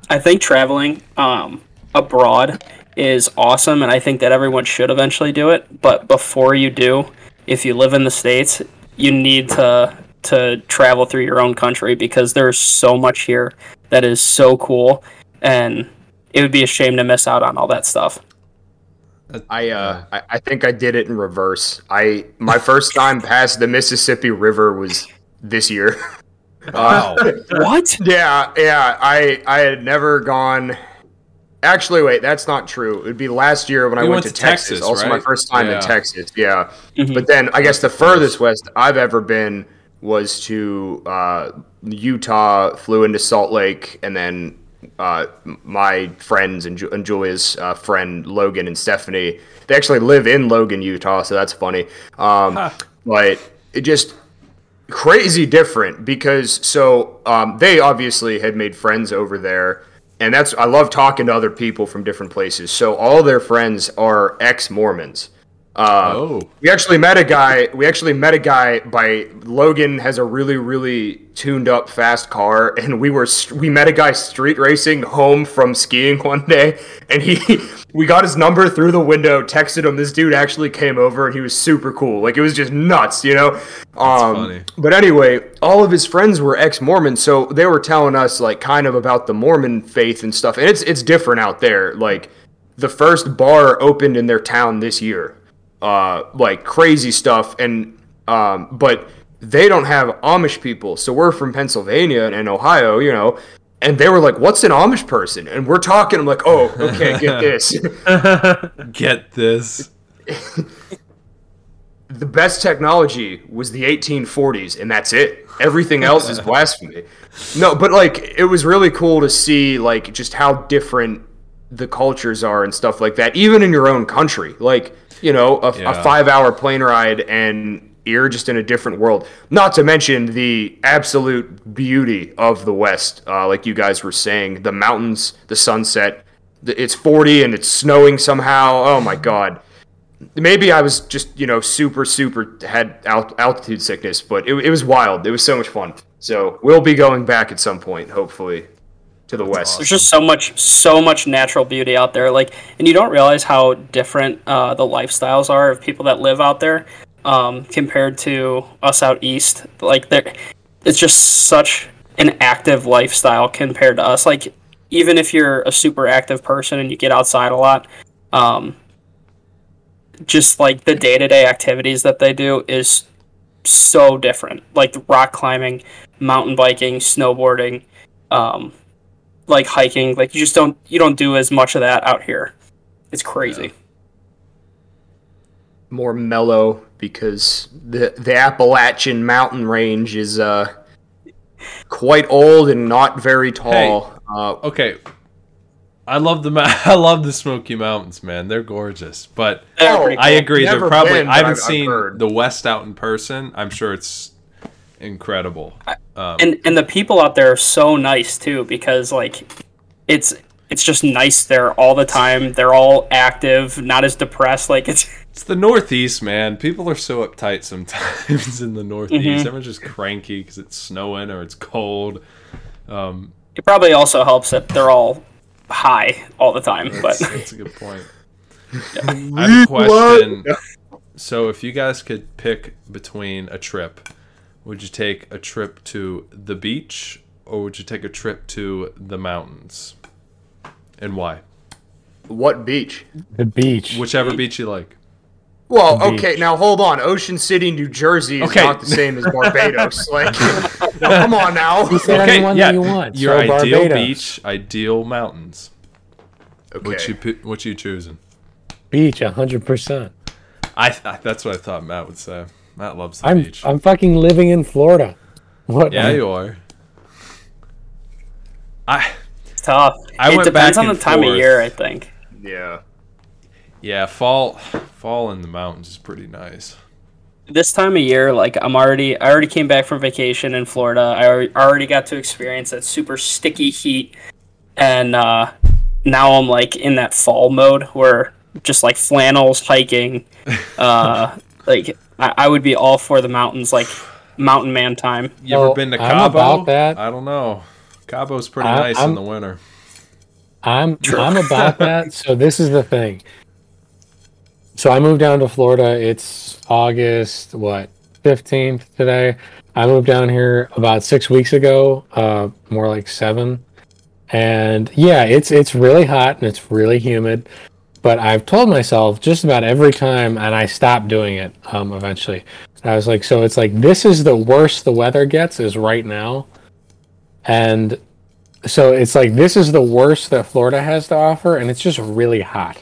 I think traveling um, abroad is awesome, and I think that everyone should eventually do it. But before you do, if you live in the states, you need to to travel through your own country because there's so much here that is so cool, and it would be a shame to miss out on all that stuff. I uh I, I think I did it in reverse. I my first time past the Mississippi River was this year. Wow. What? yeah, yeah. I I had never gone. Actually, wait, that's not true. It would be last year when I went, went to to Texas. Texas, also, my first time Yeah. in Texas. Yeah, Mhm. but then I guess the furthest west I've ever been was to uh, Utah. Flew into Salt Lake, and then uh, my friends and, Ju- and Julia's uh, friend Logan and Stephanie. They actually live in Logan, Utah, so that's funny. Um, But it just crazy different because so um, they obviously had made friends over there and that's i love talking to other people from different places so all their friends are ex-mormons uh, Oh. we actually met a guy we actually met a guy by logan has a really really tuned up fast car and we were we met a guy street racing home from skiing one day and he we got his number through the window texted him this dude actually came over and he was super cool like it was just nuts you know um but anyway, all of his friends were ex-Mormon, so they were telling us like kind of about the Mormon faith and stuff. And it's it's different out there. Like the first bar opened in their town this year. Uh like crazy stuff and um but they don't have Amish people. So we're from Pennsylvania and Ohio, you know. and they were like, "What's an Amish person?" And we're talking. I'm like, "Oh, okay, get this." Get this. the best technology was the 1840s, and that's it. Everything else is blasphemy. No, but like it was really cool to see like just how different the cultures are and stuff like that, even in your own country. Like you know, a, Yeah. a five-hour plane ride and you're just in a different world. Not to mention the absolute beauty of the West, uh, like you guys were saying, the mountains, the sunset. It's 40 and it's snowing somehow. Oh my god maybe I was just you know super super had alt- altitude sickness, but it, it was wild. It was so much fun. So we'll be going back at some point, hopefully, to the west. There's just so much, so much natural beauty out there. Like, and you don't realize how different uh, the lifestyles are of people that live out there um, compared to us out east. Like, there, it's just such an active lifestyle compared to us. Like, even if you're a super active person and you get outside a lot, um, just like the day to day activities that they do is so different. Like rock climbing, mountain biking, snowboarding. Um, like hiking like you just don't you don't do as much of that out here it's crazy More mellow because the the Appalachian mountain range is uh quite old and not very tall. Uh, Okay. I love the ma- I love the Smoky Mountains, man. They're gorgeous. But They're Oh, I agree. Never They're probably been, I haven't I've- I've seen the West out in person. I'm sure it's incredible. Um, and and the people out there are so nice too because like it's it's just nice there all the time they're all active not as depressed like it's It's the Northeast, man. People are so uptight sometimes in the Northeast. Mhm. Everyone's just cranky because it's snowing or it's cold. Um, it probably also helps that they're all high all the time but that's a good point. I have a question. So, if you guys could pick between a trip, would you take a trip to the beach or would you take a trip to the mountains? And why? what beach? The beach. Whichever beach you like. Well, The okay, beach. now hold on. Ocean City, New Jersey is Okay. not the same as Barbados. like, now, come on now. You said Okay, anyone yeah. that you want. Your so ideal Barbados. beach, ideal mountains. Okay. What you what you choosing? Beach, hundred percent. I, I that's what I thought Matt would say. Matt loves the I'm beach. I'm fucking living in Florida. What? yeah, you are. I it's tough I it went depends back on the time forth. of year i think yeah. yeah, fall fall in the mountains is pretty nice. this time of year like i'm already i already came back from vacation in florida i already, already got to experience that super sticky heat and uh now i'm like in that fall mode where just like flannels hiking uh like I, I would be all for the mountains like mountain man time You ever Well, been to I'm Cabo? about that. I don't know. Cabo's pretty I- nice in I'm- the winter. I'm I'm about that. So this is the thing. So I moved down to Florida. It's August what fifteenth today. I moved down here about six weeks ago, uh, more like seven. And yeah, it's it's really hot and it's really humid. But I've told myself just about every time, and I stopped doing it um, eventually. I was like, so it's like this is the worst the weather gets is right now, and so it's like this is the worst that Florida has to offer, and it's just really hot.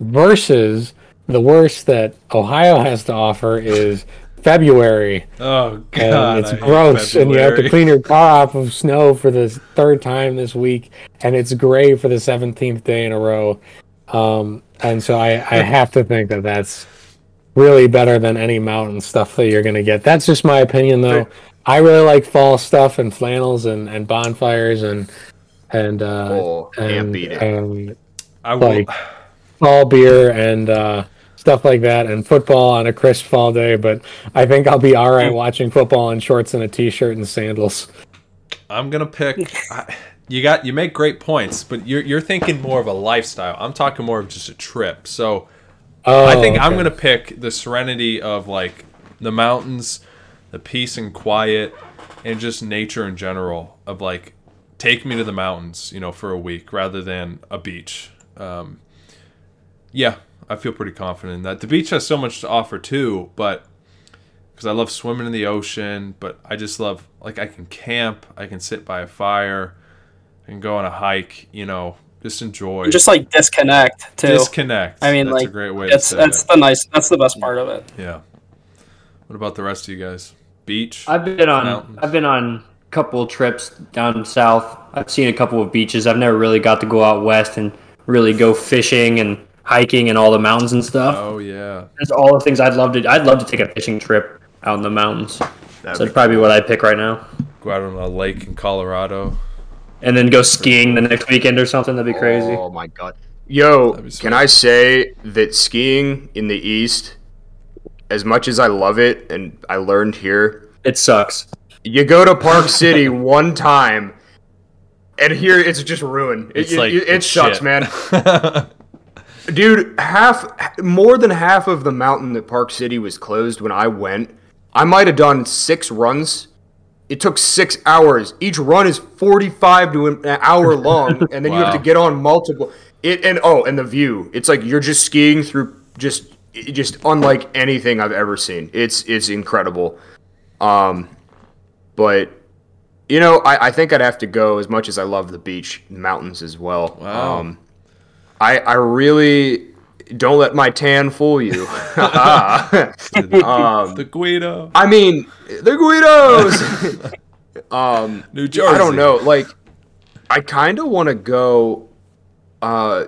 Versus the worst that Ohio has to offer is February, Oh god, and it's I gross, and you have to clean your car off of snow for the third time this week, and it's gray for the seventeenth day in a row. Um, and so I, I have to think that that's really better than any mountain stuff that you're gonna get. That's just my opinion, though. I really like fall stuff and flannels and, and bonfires and and uh, Oh, and, and I will. like fall beer and uh, stuff like that, and football on a crisp fall day. But I think I'll be all right watching football in shorts and a t-shirt and sandals. I'm gonna pick. I, you got you make great points, but you're you're thinking more of a lifestyle. I'm talking more of just a trip. So Oh, I think I'm gonna pick the serenity of like the mountains, the peace and quiet, and just nature in general. Of like, take me to the mountains, you know, for a week rather than a beach. Um, yeah, I feel pretty confident in that. The beach has so much to offer too, but because I love swimming in the ocean, but I just love like I can camp, I can sit by a fire, I can go on a hike. You know, just enjoy, Just like disconnect too. disconnect. I mean, that's like a great way that's to say that's it. the nice that's the best part of it. Yeah. What about the rest of you guys? Beach. I've been on Mountains. I've been on a couple trips down south. I've seen a couple of beaches. I've never really got to go out west and really go fishing and hiking and all the mountains and stuff. oh yeah. That's all the things I'd love to. I'd love to take a fishing trip out in the mountains. That'd So that's probably what I'd pick right now. Go out on a lake in Colorado. And then go skiing the next weekend or something. That'd be crazy. Oh my god. Yo, That'd be sweet. can I say that skiing in the east, as much as I love it and I learned here, It sucks. you go to Park City one time, and here it's just ruined. It, It's it- like it, it's sucks, shit. man. Dude, half, more than half of the mountain that Park City was closed when I went. I might have done six runs. It took six hours. Each run is forty-five to an hour long, and then you have to get on multiple. It and oh, and the view. It's like you're just skiing through just just unlike anything I've ever seen. It's it's incredible. Um, but you know, I, I think I'd have to go as much as I love the beach, mountains as well. Wow. Um, I I really don't let my tan fool you. um, the Guido. I mean, the Guidos. um, New Jersey. I don't know. Like, I kind of want to go uh,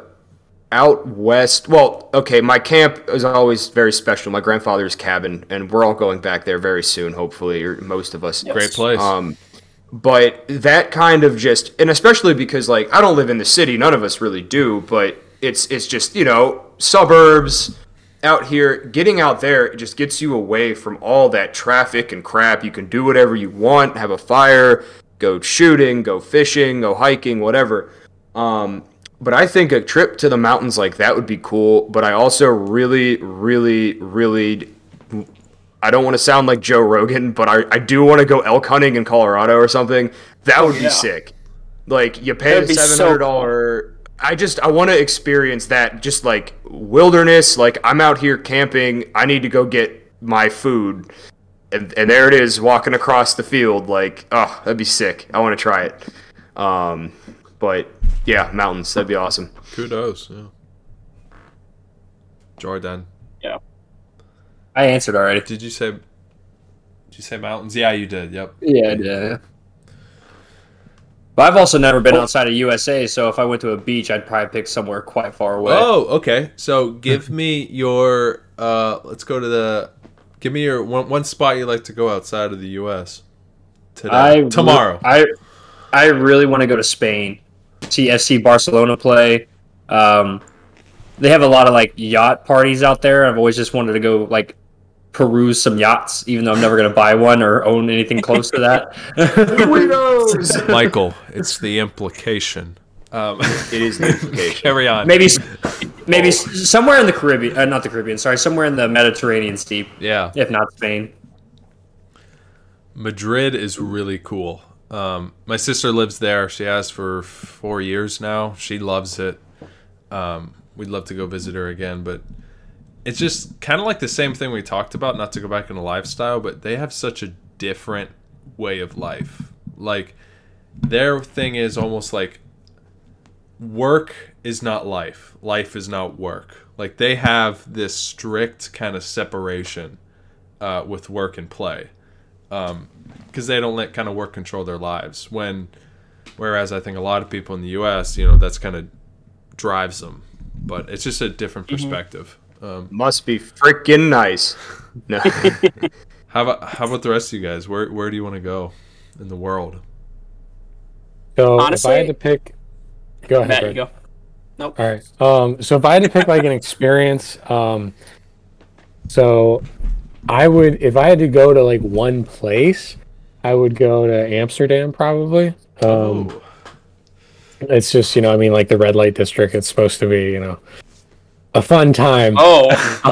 out west. Well, okay, my camp is always very special. My grandfather's cabin, and we're all going back there very soon, hopefully, or most of us. Great place. Um, but that kind of just, and especially because like I don't live in the city, none of us really do. But it's it's just you know suburbs out here. Getting out there it just gets you away from all that traffic and crap. You can do whatever you want, have a fire, go shooting, go fishing, go hiking, whatever. Um, but I think a trip to the mountains like that would be cool. But I also really, really, really I don't want to sound like Joe Rogan, but I, I do want to go elk hunting in Colorado or something. That would be yeah. sick. Like you pay That'd a be seven hundred dollar. I just I want to experience that. Just like wilderness. Like I'm out here camping. I need to go get my food, and and there it is, walking across the field. Like oh, that'd be sick. I want to try it. Um, but yeah, mountains. That'd be awesome. Kudos. Yeah. Jordan, Yeah. I answered already. did you say? Did you say mountains? Yeah, you did. Yep. Yeah, yeah. But I've also never been outside of USA, so if I went to a beach, I'd probably pick somewhere quite far away. Oh, okay. So give me your. Uh, let's go to the. Give me your one, one spot you'd like to go outside of the U.S. today. I Tomorrow. I I really want to go to Spain, see FC Barcelona play. Um, they have a lot of like yacht parties out there. I've always just wanted to go like peruse some yachts, even though I'm never going to buy one or own anything close to that. Michael, it's the implication. Um, It is the implication. carry on. maybe maybe s somewhere in the Caribbean, uh, not the Caribbean. Sorry, somewhere in the Mediterranean Sea, Yeah. if not Spain. Madrid is really cool. Um, my sister lives there. She has for four years now. She loves it. Um, we'd love to go visit her again, but it's just kind of like the same thing we talked about. Not to go back into lifestyle, but they have such a different way of life. Like their thing is almost like work is not life. Life is not work. Like they have this strict kind of separation uh, with work and play because they don't let kind of work control their lives. When, whereas I think a lot of people in the U.S., you know, that's kind of drives them. But it's just a different perspective. Um, Must be freaking nice. No. how about how about the rest of you guys? Where where do you want to go in the world? So if I had to pick, go ahead. Matt, you go. Nope. All right. Um, so if I had to pick like an experience, um, so I would, if I had to go to like one place, I would go to Amsterdam probably. Um, Oh, it's just you know, I mean, like the red light district. It's supposed to be you know, a fun time. Oh,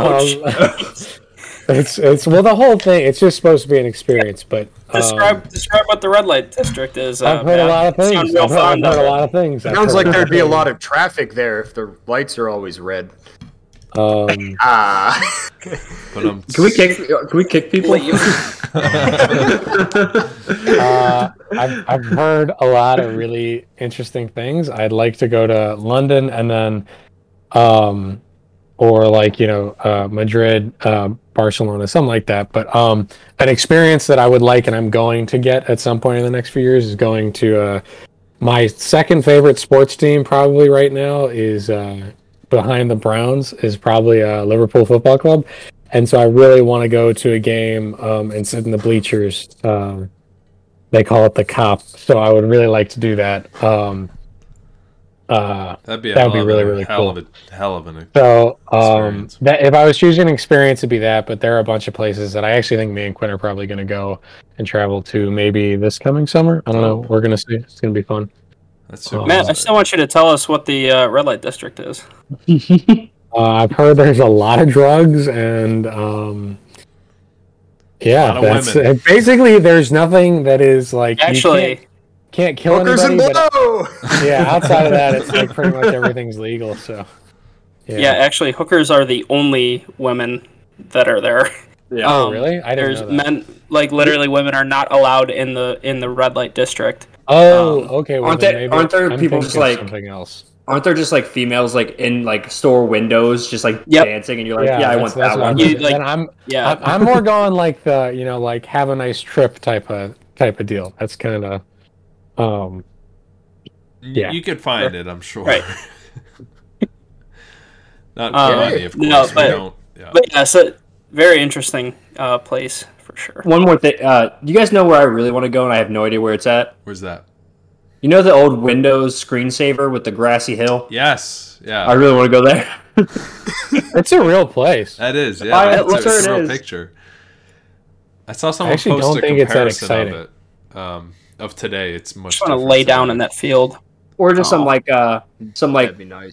Um, it's it's well the whole thing. It's just supposed to be an experience, but um, describe describe what the red light district is. Uh, I've heard a lot of things. real I've heard, I've heard a lot of things. I've Sounds like there'd be a lot of traffic there if the lights are always red. Um, Ah, But um, Can we kick? Can we kick people? uh, I've, I've heard a lot of really interesting things. I'd like to go to London and then, um, or like you know, uh, Madrid, uh, Barcelona, something like that. But um, an experience that I would like and I'm going to get at some point in the next few years is going to uh, my second favorite sports team probably right now is uh, behind the Browns is probably uh, Liverpool Football Club. And so I really want to go to a game um, and sit in the bleachers. Um, they call it the Kop. So I would really like to do that. Um, uh, that'd be That would be really, really hell cool. of a hell of an. so um, Experience. that if I was choosing an experience, it'd be that. But there are a bunch of places that I actually think me and Quinn are probably going to go and travel to. Maybe this coming summer. I don't know. We're gonna see. It's gonna be fun. That's super. Matt, I still want you to tell us what the uh, red light district is. Uh, I've heard there's a lot of drugs and um, yeah, that's basically there's nothing that is like you Actually, can't, can't kill hookers and anybody. But, yeah, outside of that, it's like pretty much everything's legal. So yeah. actually, hookers are the only women that are there. Yeah. Oh, Um, really? I didn't There's know that. men, like literally, women are not allowed in the in the red light district. Oh, um, okay. Well, aren't then there- maybe aren't there I'm people just like- something else? Aren't there just like females like in like store windows just like Yep. dancing and you're like, yeah, I want that one. You, like- Then I'm Yeah, I'm, I'm more going like the you know like have a nice trip type of type of deal. That's kind of um yeah. You could find it, I'm sure. Right. Not for Um, money, of course. no, we but- don't. Yeah. but yeah, it's a very interesting uh, place for sure. One more thing. Uh, do you guys know where I really want to go and I have no idea where it's at? Where's that? You know the old Windows screensaver with the grassy hill? Yes. Yeah. I really want to go there. it's a real place. That is, yeah. I- that's that's a where it real is. picture. I saw someone actually post don't a think it's that comparison exciting. of it. Um, of today, it's much. Just want to different lay down in that field. Or just some Oh. like uh some like That'd be nice.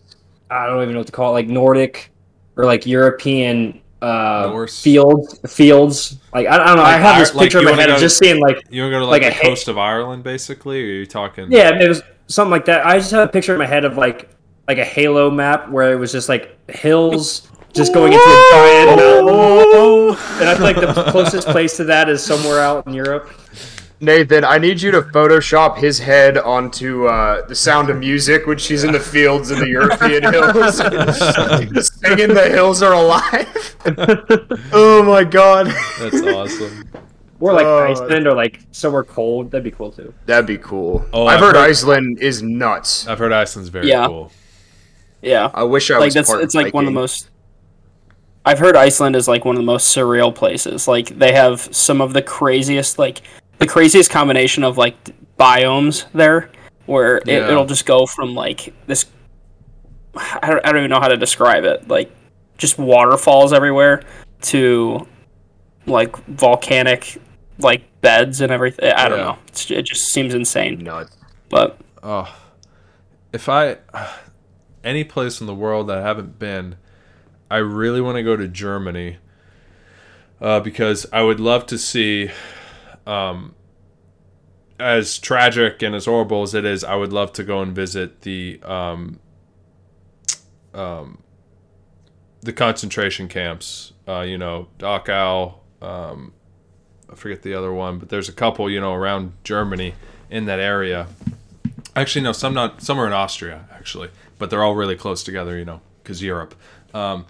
I don't even know what to call it, like Nordic or like European uh Norse. fields fields. Like I, I don't know. I have this Ir- like picture you in my wanna head of just seeing like You want to go to like, like the a ha- coast of Ireland, basically? Or are you talking? yeah, it was something like that. I just have a picture in my head of like like a Halo map where it was just like hills just going into a giant mountain. And I feel like the closest place to that is somewhere out in Europe. Nathan, I need you to Photoshop his head onto uh, the Sound of Music when she's in the fields in the European hills, singing "The Hills Are Alive." oh my god, That's awesome. Or like Oh. Iceland or like somewhere cold. That'd be cool too. that'd be cool. Oh, I've I've heard heard- Iceland is nuts. I've heard Iceland's very Yeah. cool. Yeah, I wish I like was that's part it's like one of the most. I've heard Iceland is like one of the most surreal places. Like they have some of the craziest, like the craziest combination of like biomes there, where it, Yeah. it'll just go from like this. I don't, I don't even know how to describe it. Like just waterfalls everywhere to like volcanic like beds and everything. I don't Yeah. know. It's, it just seems insane. nuts. But Oh, if I any place in the world that I haven't been, I really want to go to Germany. Uh, because I would love to see, um, as tragic and as horrible as it is, I would love to go and visit the um, um, the concentration camps. Uh, you know, Dachau. Um, I forget the other one, but there's a couple, you know, around Germany in that area. Actually, no, some not. Some are in Austria, actually, but they're all really close together, you know, because Europe. Um,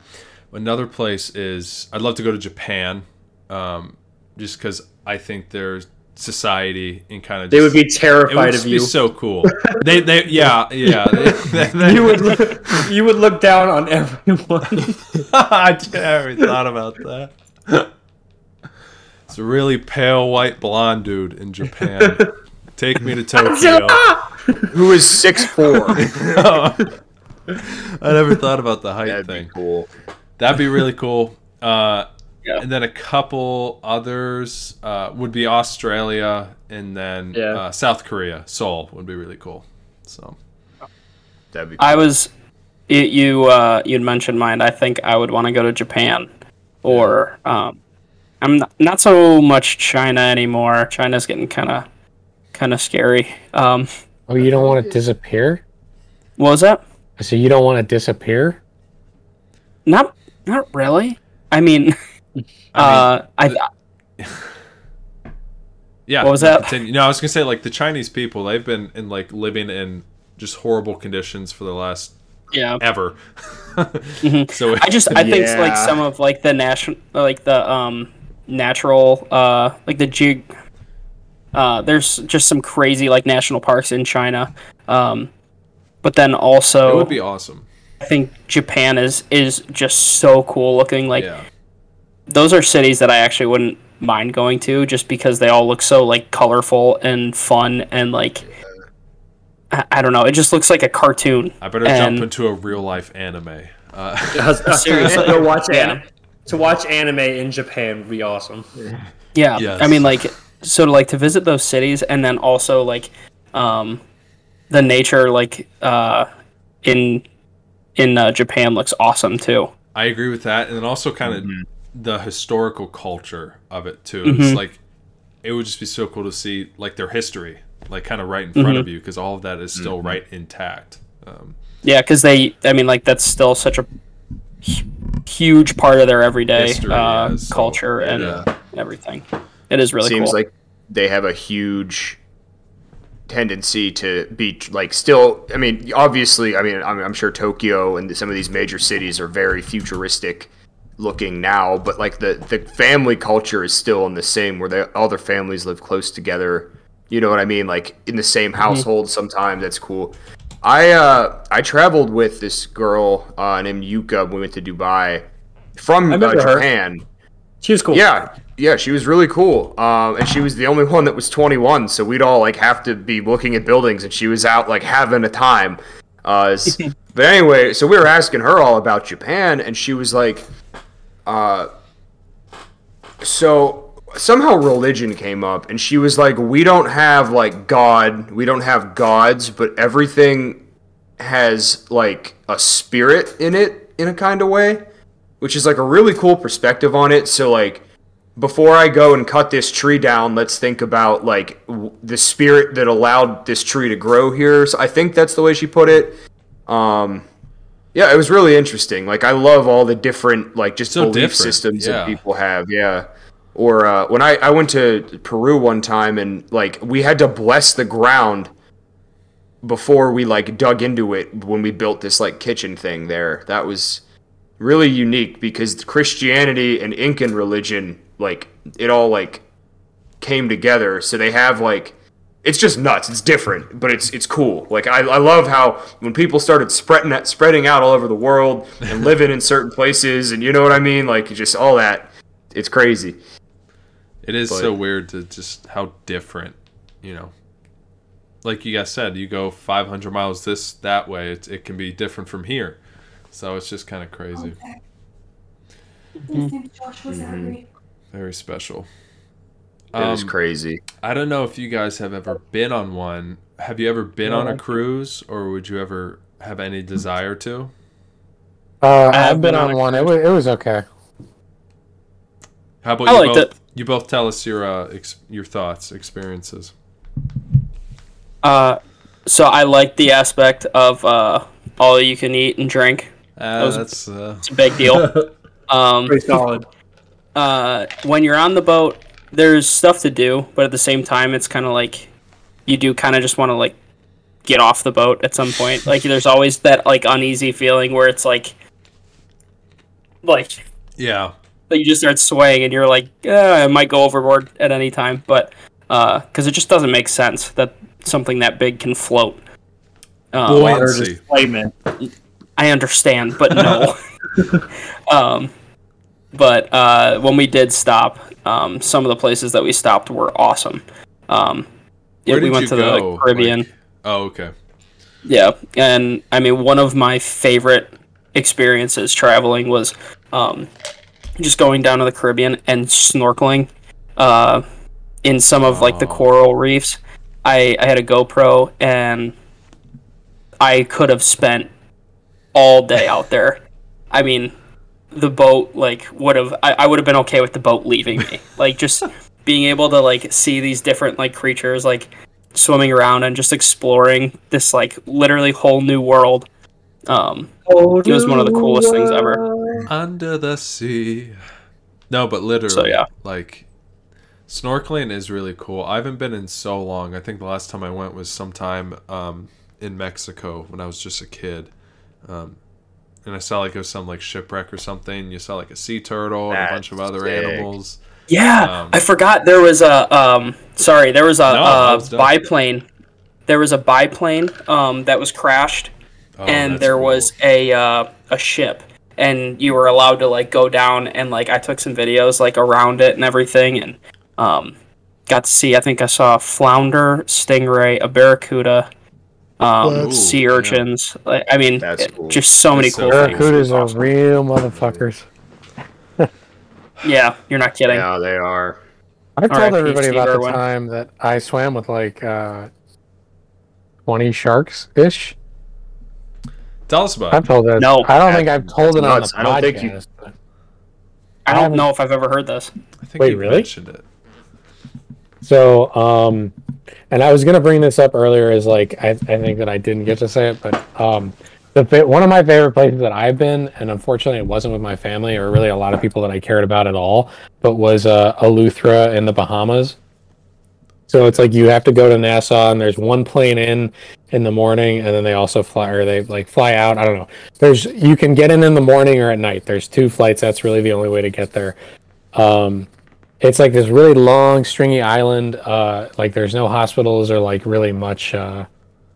another place is I'd love to go to Japan, um, just because I think their society and kind of They would be it would terrified of be you. so cool. they, they, yeah, yeah. They, they, you would look, you would look down on everyone. I never thought about that. It's a really pale white blonde dude in Japan. Take me to Tokyo. Who is six four? I never thought about the height That'd thing. be cool. That'd be really cool. Uh, Yeah. And then a couple others uh, would be Australia, and then Yeah. uh, South Korea. Seoul would be really cool. So That'd be. Cool. I was you you uh, you'd mentioned mine. I think I would want to go to Japan, or um, I'm not, not so much China anymore. China's getting kind of kind of scary. Um, Oh, you don't want to disappear? what was that? So you don't want to disappear? not not really. I mean, uh, I Yeah. What was you that? Continue. No, I was gonna say like the Chinese people. They've been in like living in just horrible conditions for the last yeah. ever. So I just I think like some of like the national like the um natural uh like the jig uh there's just some crazy like national parks in China. Um but then also it would be awesome. I think Japan is is just so cool looking like Yeah. Those are cities that I actually wouldn't mind going to just because they all look so like colorful and fun and like I, I don't know, it just looks like a cartoon. I better And- jump into a real life anime. Uh, Seriously. Go watch Yeah. anime. To watch anime in Japan would be awesome. Yeah, Yes. I mean, like, so to like to visit those cities, and then also like, um, the nature like uh, in in uh, Japan looks awesome too. I agree with that, and then also kind of Mm-hmm. The historical culture of it too. Mm-hmm. It's like it would just be so cool to see like their history, like kind of right in front Mm-hmm. of you, because all of that is Mm-hmm. still right intact. Um, Yeah, because they, I mean, like that's still such a huge part of their everyday History, uh, yeah, so- culture and yeah. everything. It is really seems cool. like they have a huge tendency to be like still i mean obviously i mean i'm, I'm sure tokyo and some of these major cities are very futuristic looking now but like the the family culture is still in the same where they, all their families live close together you know what i mean like in the same household sometimes that's cool i uh i traveled with this girl uh named yuka we went to dubai from uh, her. japan She was cool. yeah, yeah, she was really cool. Um, and she was the only one that was 21, so we'd all like have to be looking at buildings, and she was out like having a time. Uh, but anyway, so we were asking her all about Japan, and she was like, uh, so somehow religion came up, and she was like, we don't have like God, we don't have gods, but everything has like a spirit in it in a kind of way which is like a really cool perspective on it. So like before I go and cut this tree down, let's think about like w- the spirit that allowed this tree to grow here. So I think that's the way she put it. Um yeah, it was really interesting. Like I love all the different like just So belief different, systems yeah. that people have. Yeah. Or uh, when I, I went to Peru one time and like we had to bless the ground before we like dug into it when we built this like kitchen thing there. That was really unique because Christianity and Incan religion, like it all like came together. So they have like it's just nuts. It's different, but it's it's cool. Like I, I love how when people started spreading that spreading out all over the world and living in certain places, and you know what I mean, like just all that. It's crazy. It is But- so weird to just how different, you know. Like you guys said, you go 500 miles this that way, it, it can be different from here. So it's just kind of crazy. I think Josh was Mm-hmm. angry. Very special. It was Um, crazy. I don't know if you guys have ever been on one. Have you ever been on a cruise, or would you ever have any desire to? Uh, I have been been on on one. It was, it was okay. How about I you liked both? it. You both tell us your uh, ex- your thoughts, experiences. Uh, so I like the aspect of uh, all you can eat and drink. Uh, was- that's uh, It's a big deal. um, Pretty solid. uh, when you're on the boat, there's stuff to do, but at the same time, it's kind of like you do kind of just want to like get off the boat at some point. Like there's always that like uneasy feeling where it's like, like yeah. that you just start swaying and you're like, eh, I might go overboard at any time, but uh, because it just doesn't make sense that something that big can float. Um, Water Buoyancy. I understand, but no. um, but uh, when we did stop, um, some of the places that we stopped were awesome. Um, yeah, we went to go? the Caribbean. Like- oh, okay. Yeah, and I mean, one of my favorite experiences traveling was um, just going down to the Caribbean and snorkeling uh, in some of like the coral reefs. I, I had a GoPro and I could have spent all day out there. I mean, the boat like would have I, I would have been okay with the boat leaving me. like just being able to like see these different like creatures like swimming around and just exploring this like literally whole new world. Um, it was one of the coolest things ever. under the sea. No, but literally, So, yeah. like snorkeling is really cool. I haven't been in so long. I think the last time I went was sometime um, in Mexico when I was just a kid. Um, and I saw like it was some like shipwreck or something. You saw like a sea turtle and a bunch of other sick. animals. Yeah, Um, I forgot there was a um sorry, there was a, No, a was biplane. There was a biplane um that was crashed Oh, and there cool. was a uh, a ship and you were allowed to like go down and like I took some videos like around it and everything and um got to see I think I saw a flounder, stingray, a barracuda, um Ooh, sea urchins. Like, I mean, cool. just so many That's so cool cool. things. Barracudas are Awesome. real motherfuckers. Yeah, you're not kidding. Yeah, they are. I've told R.I.P. everybody Steve about the time that I swam with like uh, 20 sharks ish. Tell us about I've it. told that. No. I don't think I've told it on nuts. the I don't think you- podcast. but- I I don't haven't- know if I've ever heard this. I think Wait, you really? mentioned it. So, um, and I was gonna bring this up earlier as like I, I think that I didn't get to say it, but um, the one of my favorite places that I've been, and unfortunately it wasn't with my family or really a lot of people that I cared about at all, but was uh, Eleuthera in the Bahamas. So it's like you have to go to Nassau, and there's one plane in in the morning, and then they also fly or they like fly out. I don't know. There's you can get in in the morning or at night. There's two flights. That's really the only way to get there. Um, it's like this really long, stringy island. Uh, like there's no hospitals or like really much. Uh,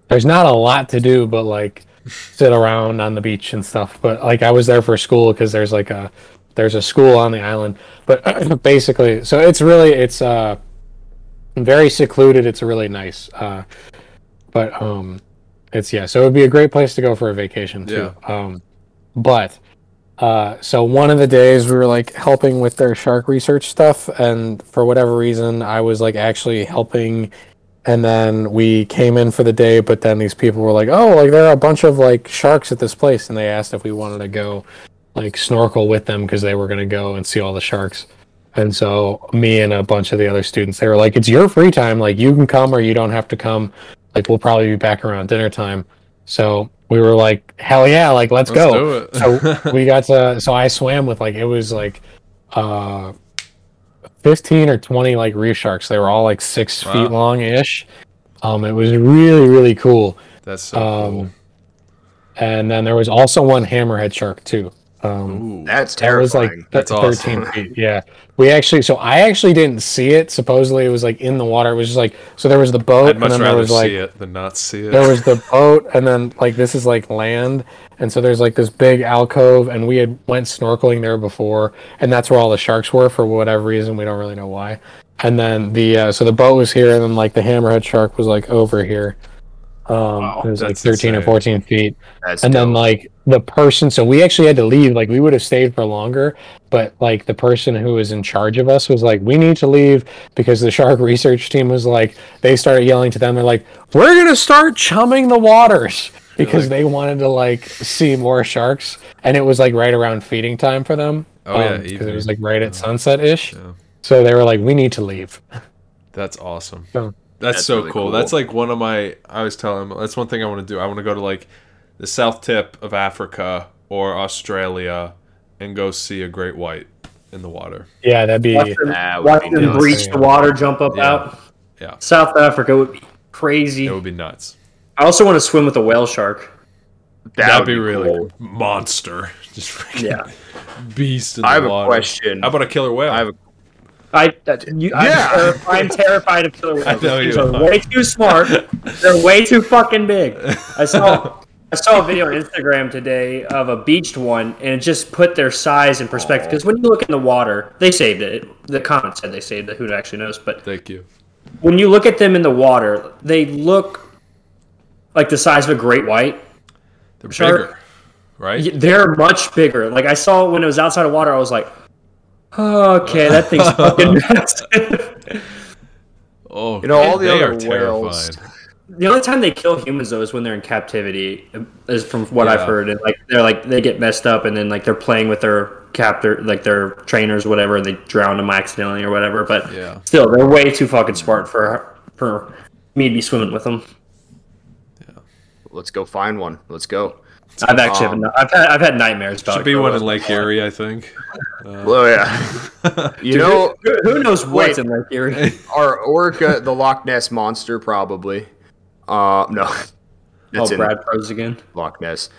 there's not a lot to do, but like sit around on the beach and stuff. But like I was there for school because there's like a there's a school on the island. But basically, so it's really it's uh very secluded. It's really nice. Uh, but um, it's yeah. So it would be a great place to go for a vacation too. Um, but uh, so one of the days we were like helping with their shark research stuff, and for whatever reason, I was like actually helping. And then we came in for the day, but then these people were like, "Oh, like there are a bunch of like sharks at this place," and they asked if we wanted to go like snorkel with them because they were gonna go and see all the sharks. And so me and a bunch of the other students, they were like, "It's your free time. Like you can come or you don't have to come. Like we'll probably be back around dinner time." So we were like, "Hell yeah! Like let's, Let's go." so we got to. So I swam with like it was like, uh, fifteen or twenty like reef sharks. They were all like six Wow. feet long ish. Um, it was really really cool. That's so Um, And then there was also one hammerhead shark too. Cool. Um, Ooh. That's that was like terrifying. That's 13 awesome. feet. Yeah. We actually, so I actually didn't see it. Supposedly it was like in the water. It was just like, so there was the boat I'd and much then there was like, see it than not see it. there was the boat and then like this is like land. And so there's like this big alcove and we had went snorkeling there before and that's where all the sharks were for whatever reason. We don't really know why. And then the, uh, so the boat was here and then like the hammerhead shark was like over here. Um, it was like that's 13 or 14 feet. That's and then like the person so we actually had to leave like we would have stayed for longer but like the person who was in charge of us was like we need to leave because the shark research team was like they started yelling to them they're like we're gonna start chumming the waters because they wanted to like see more sharks and it was like right around feeding time for them Oh, yeah, because it was like right at sunset ish Yeah. so they were like we need to leave. That's awesome. So- That's, That's so really cool. cool. That's like one of my. I was telling him that's one thing I want to do. I want to go to like the south tip of Africa or Australia and go see a great white in the water. yeah that'd be Watch them, That would watch be them breach the water, jump up Yeah. out. Yeah. South Africa would be crazy. It would be nuts. I also want to swim with a whale shark. That That'd would be, really cool. monster. Just freaking Yeah. beast in the I have a question. How about a killer whale? I have a I, that, you, Yeah. I'm, terri- I'm terrified of killer whales. I know These you are are. way too smart. They're way too fucking big. I saw I saw a video on Instagram today of a beached one, and it just put their size in perspective. Because when you look in the water, they saved it. The comment said they saved it. Who actually knows? But Thank you. when you look at them in the water, they look like the size of a great white. They're Shark. bigger, right? They're much bigger. Like I saw when it was outside of water, I was like, "Okay, that thing's fucking massive." Oh, You know, all the they other are whales- terrifying. the only time they kill humans though is when they're in captivity, is from what I've heard. And like they're like they get messed up, and then like they're playing with their captor, like their trainers, whatever, and they drown them accidentally or whatever. But Yeah. still, they're way too fucking smart for for me to be swimming with them. Yeah, Let's go find one. Let's go. I've actually Um, I've had I've had nightmares about. It. Should be one in Lake. Erie, I think. Uh, Well, yeah. you know, Who, who knows what's Wait. in Lake Erie? our orca, the Loch Ness monster, probably. Uh, no, Oh, that's in Brad froze again. Loch Ness.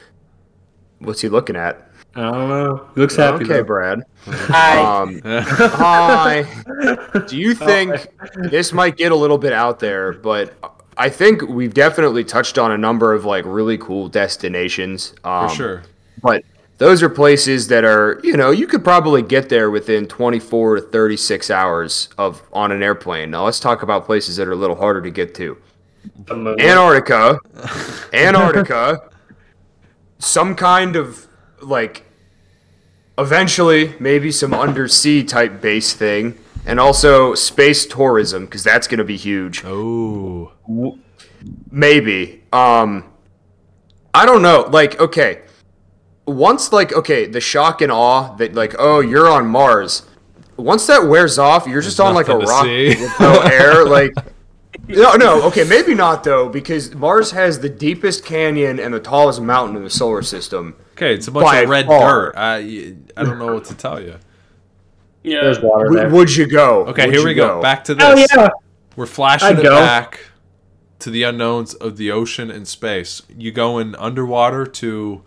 What's he looking at? I don't know. He looks happy. okay, though. Brad. Hi. Um, hi. Do you think this might get a little bit out there, but I think we've definitely touched on a number of like really cool destinations. Um, for sure. But those are places that are, you know, you could probably get there within 24 to 36 hours of on an airplane. Now let's talk about places that are a little harder to get to. Antarctica, Antarctica, some kind of like eventually maybe some undersea type base thing, and also space tourism because that's going to be huge. Oh, Maybe. Um, I don't know. Like, okay, once like okay, the shock and awe that like oh you're on Mars. Once that wears off, you're just There's on like a rock with no air. Like, no, no, okay, maybe not though, because Mars has the deepest canyon and the tallest mountain in the solar system. okay. It's a bunch of red far. dirt. I I don't know what to tell you. Yeah. There's water W- there. would you go? Okay, Would here we go. Back to this. Oh this. yeah. We're flashing I'd it go. back to the unknowns of the ocean and space. You going underwater to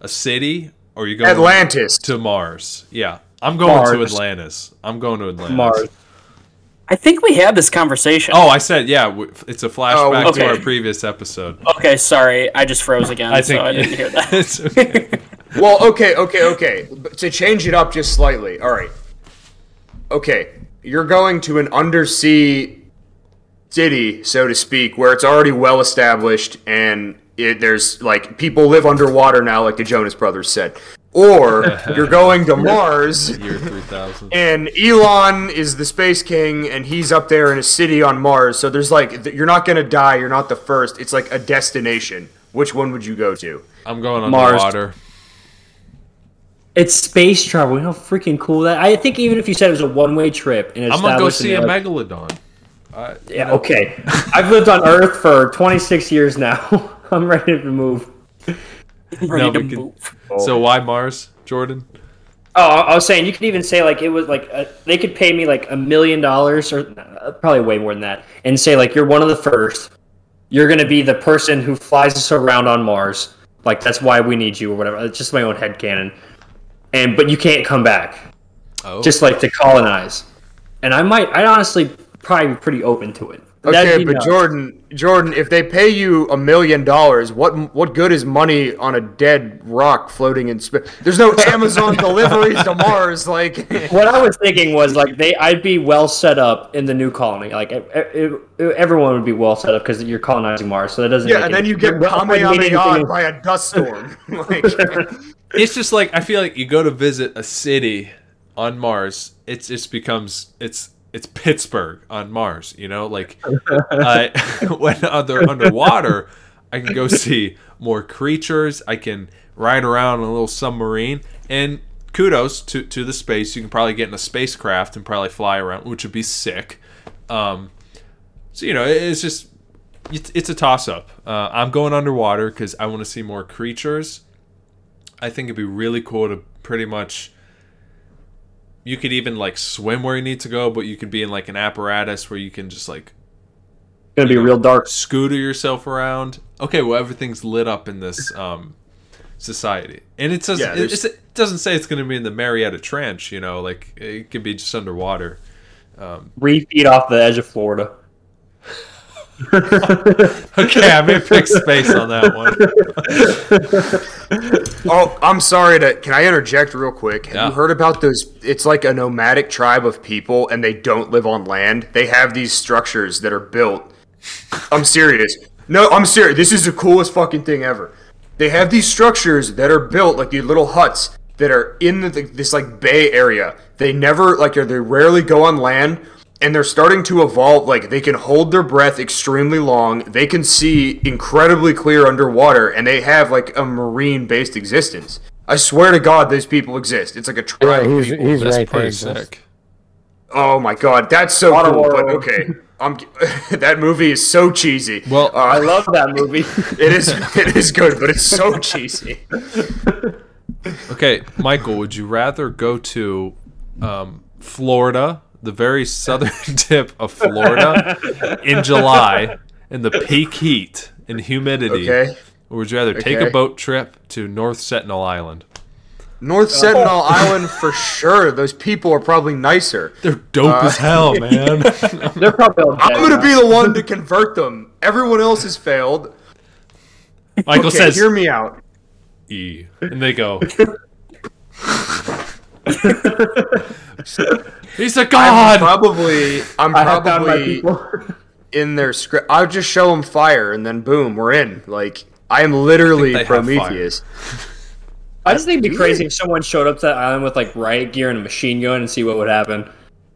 a city, or you going Atlantis. to Mars? Yeah, I'm going to Atlantis. I'm going to Atlantis. Mars. I think we had this conversation. Oh, I said yeah. It's a flashback Oh, to our previous episode. Okay, sorry. I just froze again, I think so I didn't hear that. it's okay. Well, okay, okay, okay. But to change it up just slightly. All right. Okay, you're going to an undersea city, so to speak, where it's already well established and it, there's like people live underwater now, like the Jonas Brothers said. Or you're going to Mars Year three thousand. and Elon is the space king and he's up there in a city on Mars. So there's like you're not going to die, you're not the first. It's like a destination. Which one would you go to? I'm going Mars. underwater. It's space travel. You know how freaking cool that. I think even if you said it was a one-way trip and I'm gonna go see a the- like- megalodon. I, Yeah, okay. I've lived on Earth for 26 years now. I'm ready to move. Ready No, to can- move. So why Mars, Jordan? Oh, I I was saying you could even say like it was like uh they could pay me like a million dollars or uh, probably way more than that, and say like you're one of the first. You're gonna be the person who flies us around on Mars. Like that's why we need you or whatever. It's just my own head canon. And but you can't come back. Oh, Just like to colonize. And I might. I honestly probably be pretty open to it. Okay, but nuts. Jordan, Jordan, if they pay you a million dollars, what what good is money on a dead rock floating in space? There's no Amazon deliveries to Mars. Like, what I was thinking was like they, I'd be well set up in the new colony. Like it, it, it- everyone would be well set up because you're colonizing Mars, so that doesn't. yeah, make and any- then you get you're well coordinated Kamehameha anything- by a dust storm. like, it's just like I feel like you go to visit a city on Mars, it just becomes it's it's Pittsburgh on Mars. You know, like I when under underwater, I can go see more creatures. I can ride around in a little submarine, and kudos to to the space. You can probably get in a spacecraft and probably fly around, which would be sick. Um, so you know, it's just it's, it's a toss up. Uh, I'm going underwater because I want to see more creatures. I think it'd be really cool to pretty much. You could even like swim where you need to go, but you could be in like an apparatus where you can just like It's gonna be real dark. scooter yourself around. Okay, well everything's lit up in this um, society, and it doesn't. Yeah, it, it doesn't say it's going to be in the Mariana Trench. You know, like it could be just underwater. Three feet off the edge of Florida. Okay, I may pick space on that one. oh, I'm sorry to. Can I interject real quick? Have Yeah. you heard about those? It's like a nomadic tribe of people, and they don't live on land. They have these structures that are built. I'm serious. No, I'm serious. This is the coolest fucking thing ever. They have these structures that are built like these little huts that are in the, this like bay area. They never like they rarely go on land, and they're starting to evolve. Like they can hold their breath extremely long. They can see incredibly clear underwater, and they have like a marine-based existence. I swear to God, those people exist. It's like a Yeah, tribe. of he's people. he's That's right pretty Just- sick. Oh my god, that's so Water cool. But okay, I'm, that movie is so cheesy. Well, uh, I love that movie. it is it is good, but it's so cheesy. Okay, Michael, would you rather go to um, Florida, the very southern tip of Florida, in July, in the peak heat and humidity, Okay, or would you rather take a boat trip to North Sentinel Island? North Sentinel Island for sure. Those people are probably nicer. They're dope uh, as hell, man. They're probably I'm gonna now. be the one to convert them. Everyone else has failed. Michael Okay, says hear me out. E, and they go. He's a I'm god. probably I'm I have found my probably in their script. I'll just show them fire, and then boom, we're in. Like I am literally they have fire. Prometheus. I just think it'd be crazy if someone showed up to that island with like riot gear and a machine gun and see what would happen.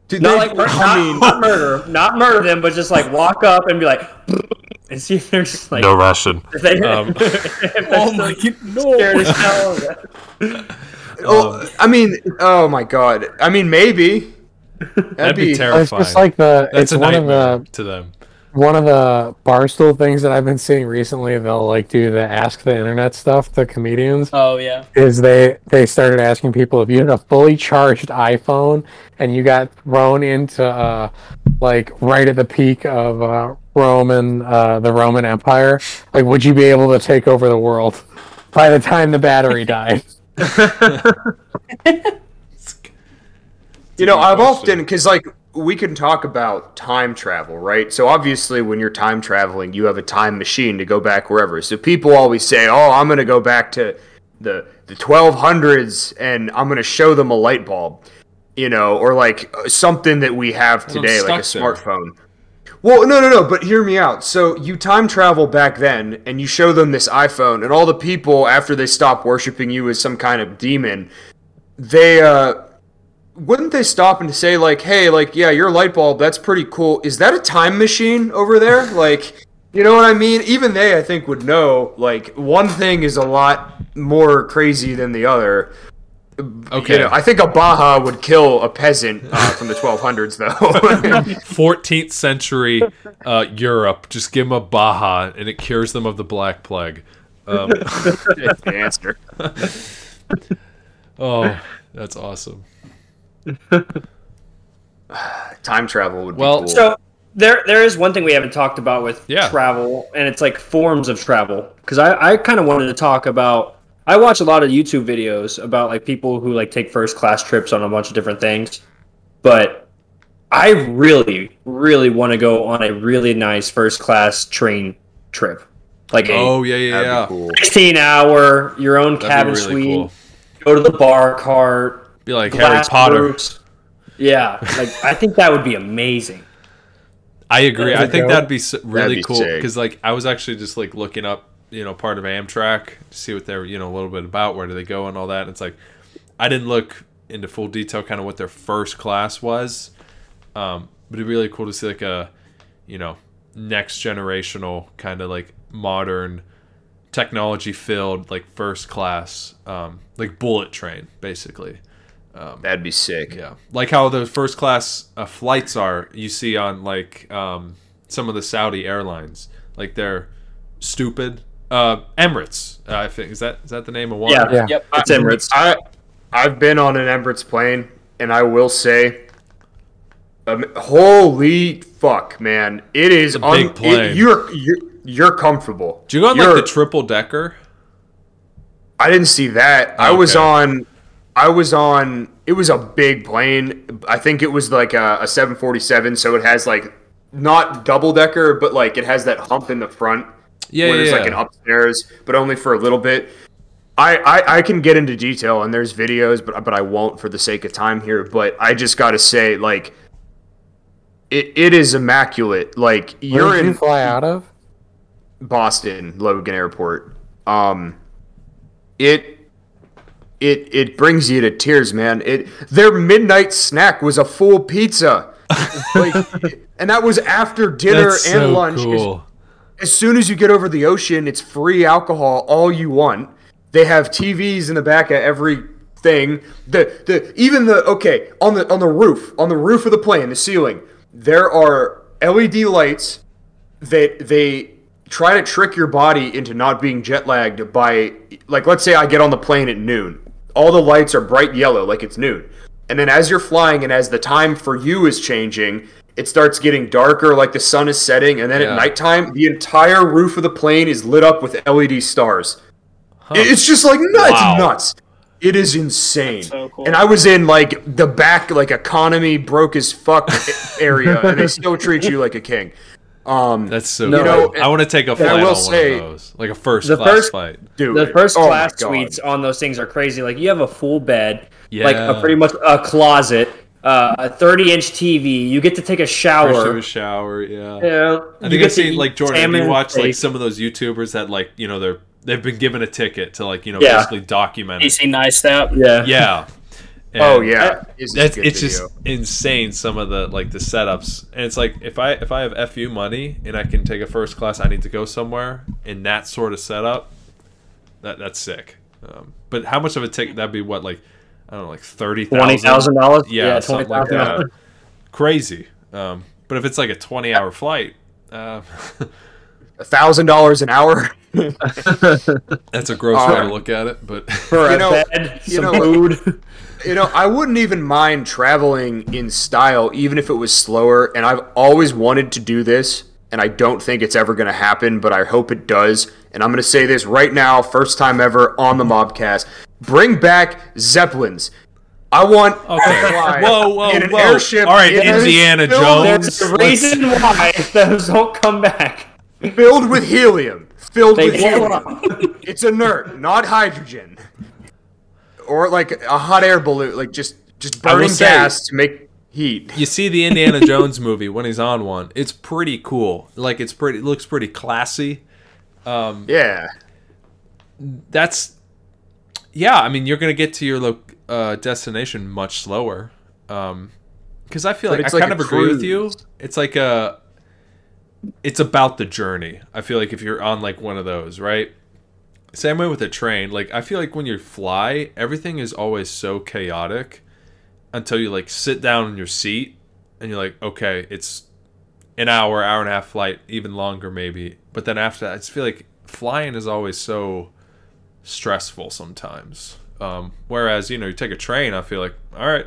Dude, Not they- like mur- I not, mean, not murder, not murder them, but just like walk up and be like, and see if they're just like, no Russian. if they, Um, if oh my scared as hell. oh, I mean, oh my god. I mean, maybe. That'd, That'd be It's terrifying. It's just like the That's it's a one of the to them. one of the barstool things that I've been seeing recently. They'll like do the ask the internet stuff. The comedians Oh yeah. is they they started asking people if you had a fully charged iPhone and you got thrown into uh like right at the peak of uh, Roman uh, the Roman Empire, like would you be able to take over the world by the time the battery died? You know, I've often because like we can talk about time travel, right? So obviously, when you're time traveling, you have a time machine to go back wherever. So people always say, "Oh, I'm going to go back to the the 1200s and I'm going to show them a light bulb," you know, or like something that we have today, like a there. smartphone. Well, no, no, no. But hear me out. So you time travel back then, and you show them this iPhone, and all the people after they stop worshiping you as some kind of demon, they uh wouldn't they stop and say like, "Hey, like, yeah, your light bulb, that's pretty cool. Is that a time machine over there?" Like, you know what I mean? Even they, I think, would know. Like, one thing is a lot more crazy than the other. Okay. You know, I think a Baja would kill a peasant uh, from the 1200s, though. 14th century uh, Europe. Just give them a Baja and it cures them of the Black Plague. Um, That's the answer. oh, that's awesome. Time travel would be Well, cool. So there, there is one thing we haven't talked about with Yeah. travel, and it's like forms of travel. Because I, I kind of wanted to talk about. I watch a lot of YouTube videos about like people who like take first class trips on a bunch of different things, but I really, really want to go on a really nice first class train trip, like a Oh, yeah, yeah, yeah. cool. 16 hour, your own That'd cabin really suite. cool. Go to the bar cart. Be like Harry Potter. roofs. Yeah, like I think that would be amazing. I agree. I That'd be think that'd be really cool because like I was actually just like looking up, you know, part of Amtrak to see what they're, you know, a little bit about where do they go and all that. And it's like I didn't look into full detail kind of what their first class was, um, but it'd be really cool to see like a, you know, next generational kind of like modern technology filled like first class, um, like bullet train basically. Um, That'd be sick. Yeah, like how the first class uh, flights are you see on like um, some of the Saudi airlines, like they're stupid. Uh, Emirates, uh, I think is that is that the name of one? Yeah, Yeah. yep, it's Emirates. I I've been on an Emirates plane, and I will say, um, holy fuck, man! It is a big plane. it- you're you're you're comfortable. Do you go on You're- like the triple decker? I didn't see that. I was on. I was on. It was a big plane. I think it was like a, a 747, so it has like not double decker, but like it has that hump in the front Yeah, where yeah, there's yeah. like an upstairs, but only for a little bit. I, I, I can get into detail and there's videos, but but I won't for the sake of time here. But I just got to say, like, it, it is immaculate. Like Where you're did in you fly out of? Boston Logan Airport. Um, it it it brings you to tears, man. It their midnight snack was a full pizza, like, and that was after dinner That's and so lunch. cool. As soon as you get over the ocean, it's free alcohol all you want. They have TVs in the back of every thing. The the even the okay on the on the roof on the roof of the plane, the ceiling, there are LED lights that they try to trick your body into not being jet lagged by like let's say I get on the plane at noon. All the lights are bright yellow like it's noon. And then as you're flying and as the time for you is changing, it starts getting darker like the sun is setting and then Yeah. at nighttime the entire roof of the plane is lit up with LED stars. It's just like nuts, Wow. nuts. It is insane. so cool. And I was in like the back, like economy broke as fuck area, and they still treat you like a king. Um, That's so. No, cool. and- I want to take a flight will on one of those, like a first The class first- flight. dude, The first oh class God. suites on those things are crazy. Like you have a full bed, like a pretty much a closet, uh, a 30 inch TV. You get to take a First shower. to a shower, yeah. Yeah, I think I've seen like Jordan. Have salmon you and watched like some of those YouTubers that like you know they're they've been given a ticket to like you know Yeah. basically document it. PC nice step. Yeah, Yeah. Oh yeah, it's a That's it's video. just insane some of the like the setups and it's like if I if I have FU money and I can take a first class I need to go somewhere in that sort of setup that that's sick. Um, but how much of a ticket that'd be what like I don't know like thirty twenty thousand dollars. Yeah, yeah, something twenty like that. dollars. Crazy. Um, but if it's like a twenty hour flight, uh, a thousand dollars an hour. that's a gross way to look at it. But For You a know- bed, you some know- food. you know, I wouldn't even mind traveling in style, even if it was slower. And I've always wanted to do this, and I don't think it's ever going to happen, but I hope it does. And I'm going to say this right now, first time ever on the Mobcast: bring back zeppelins. I want Okay. to fly Whoa, whoa, in an whoa. airship. All right, that is Indiana Jones. There's a reason why those don't come back. filled with helium. Filled They with helium. It's inert, not hydrogen. Or like a hot air balloon, like just just I will burning say- gas to make heat. you see the Indiana Jones movie when he's on one. It's pretty cool. Like it's pretty it looks pretty classy. Um, Yeah. That's yeah. I mean, you're gonna get to your lo- uh, destination much slower. Um, because I feel But like I like kind of agree with you. It's like a. It's about the journey. I feel like if you're on like one of those, right? Same way with a train. Like I feel like when you fly, everything is always so chaotic until you like sit down in your seat and you're like, okay, it's an hour, hour and a half flight, even longer maybe. But then after that, I just feel like flying is always so stressful sometimes. Um, whereas you know, you take a train, I feel like, all right,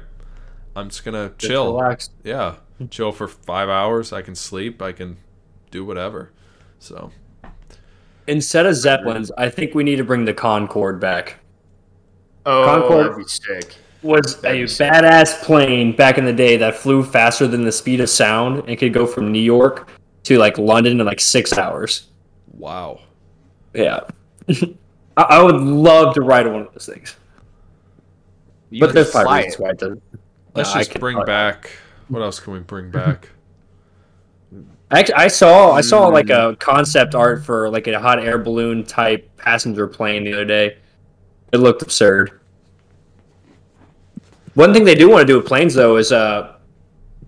I'm just gonna chill. Relax. Yeah, chill for five hours. I can sleep. I can do whatever. So Instead of zeppelins, I think we need to bring the Concorde back. Oh, Concorde- that'd be sick. Was a badass plane back in the day that flew faster than the speed of sound and could go from New York to like London in like six hours. wow. Yeah. I, I would love to ride one of those things. You But there's probably reasons why it doesn't. Let's I just bring fly. back. What else can we bring back? Actually, I saw I saw like a mm. concept art for like a hot air balloon type passenger plane the other day. It looked absurd. One thing they do want to do with planes though is uh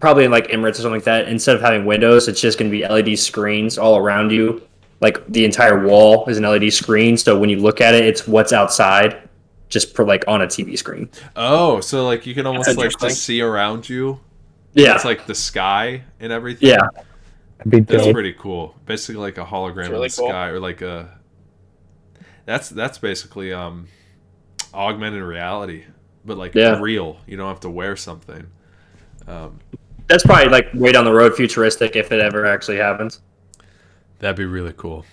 probably in like Emirates or something like that. Instead of having windows, it's just going to be LED screens all around you. Like the entire wall is an LED screen, so when you look at it, it's what's outside, just for like on a TV screen. Oh, so like you can almost like just see around you. Yeah, It's like the sky and everything. yeah. That's pretty cool. Basically like a hologram really of the cool. sky or like a That's that's basically um augmented reality, but like Yeah. real. You don't have to wear something. Um That's probably like way down the road, futuristic, if it ever actually happens. that'd be really cool.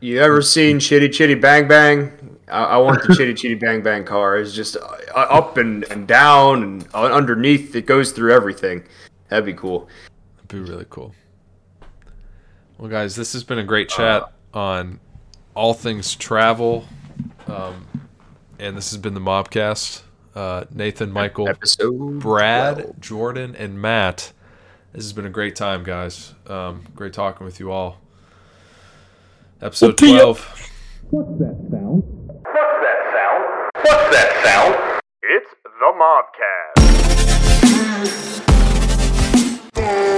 You ever seen Chitty Chitty Bang Bang? I, I want the Chitty Chitty Bang Bang car. It's just uh, up and, and down and uh, underneath. It goes through everything. That'd be cool. That'd be really cool. Well, guys, this has been a great chat on all things travel, um, and this has been the Mobcast. Uh, Nathan, Michael, Episode Brad, 12. Jordan, and Matt. This has been a great time, guys. Um, great talking with you all. Episode twelve. What's that sound? What's that sound? What's that sound? It's the Mobcast.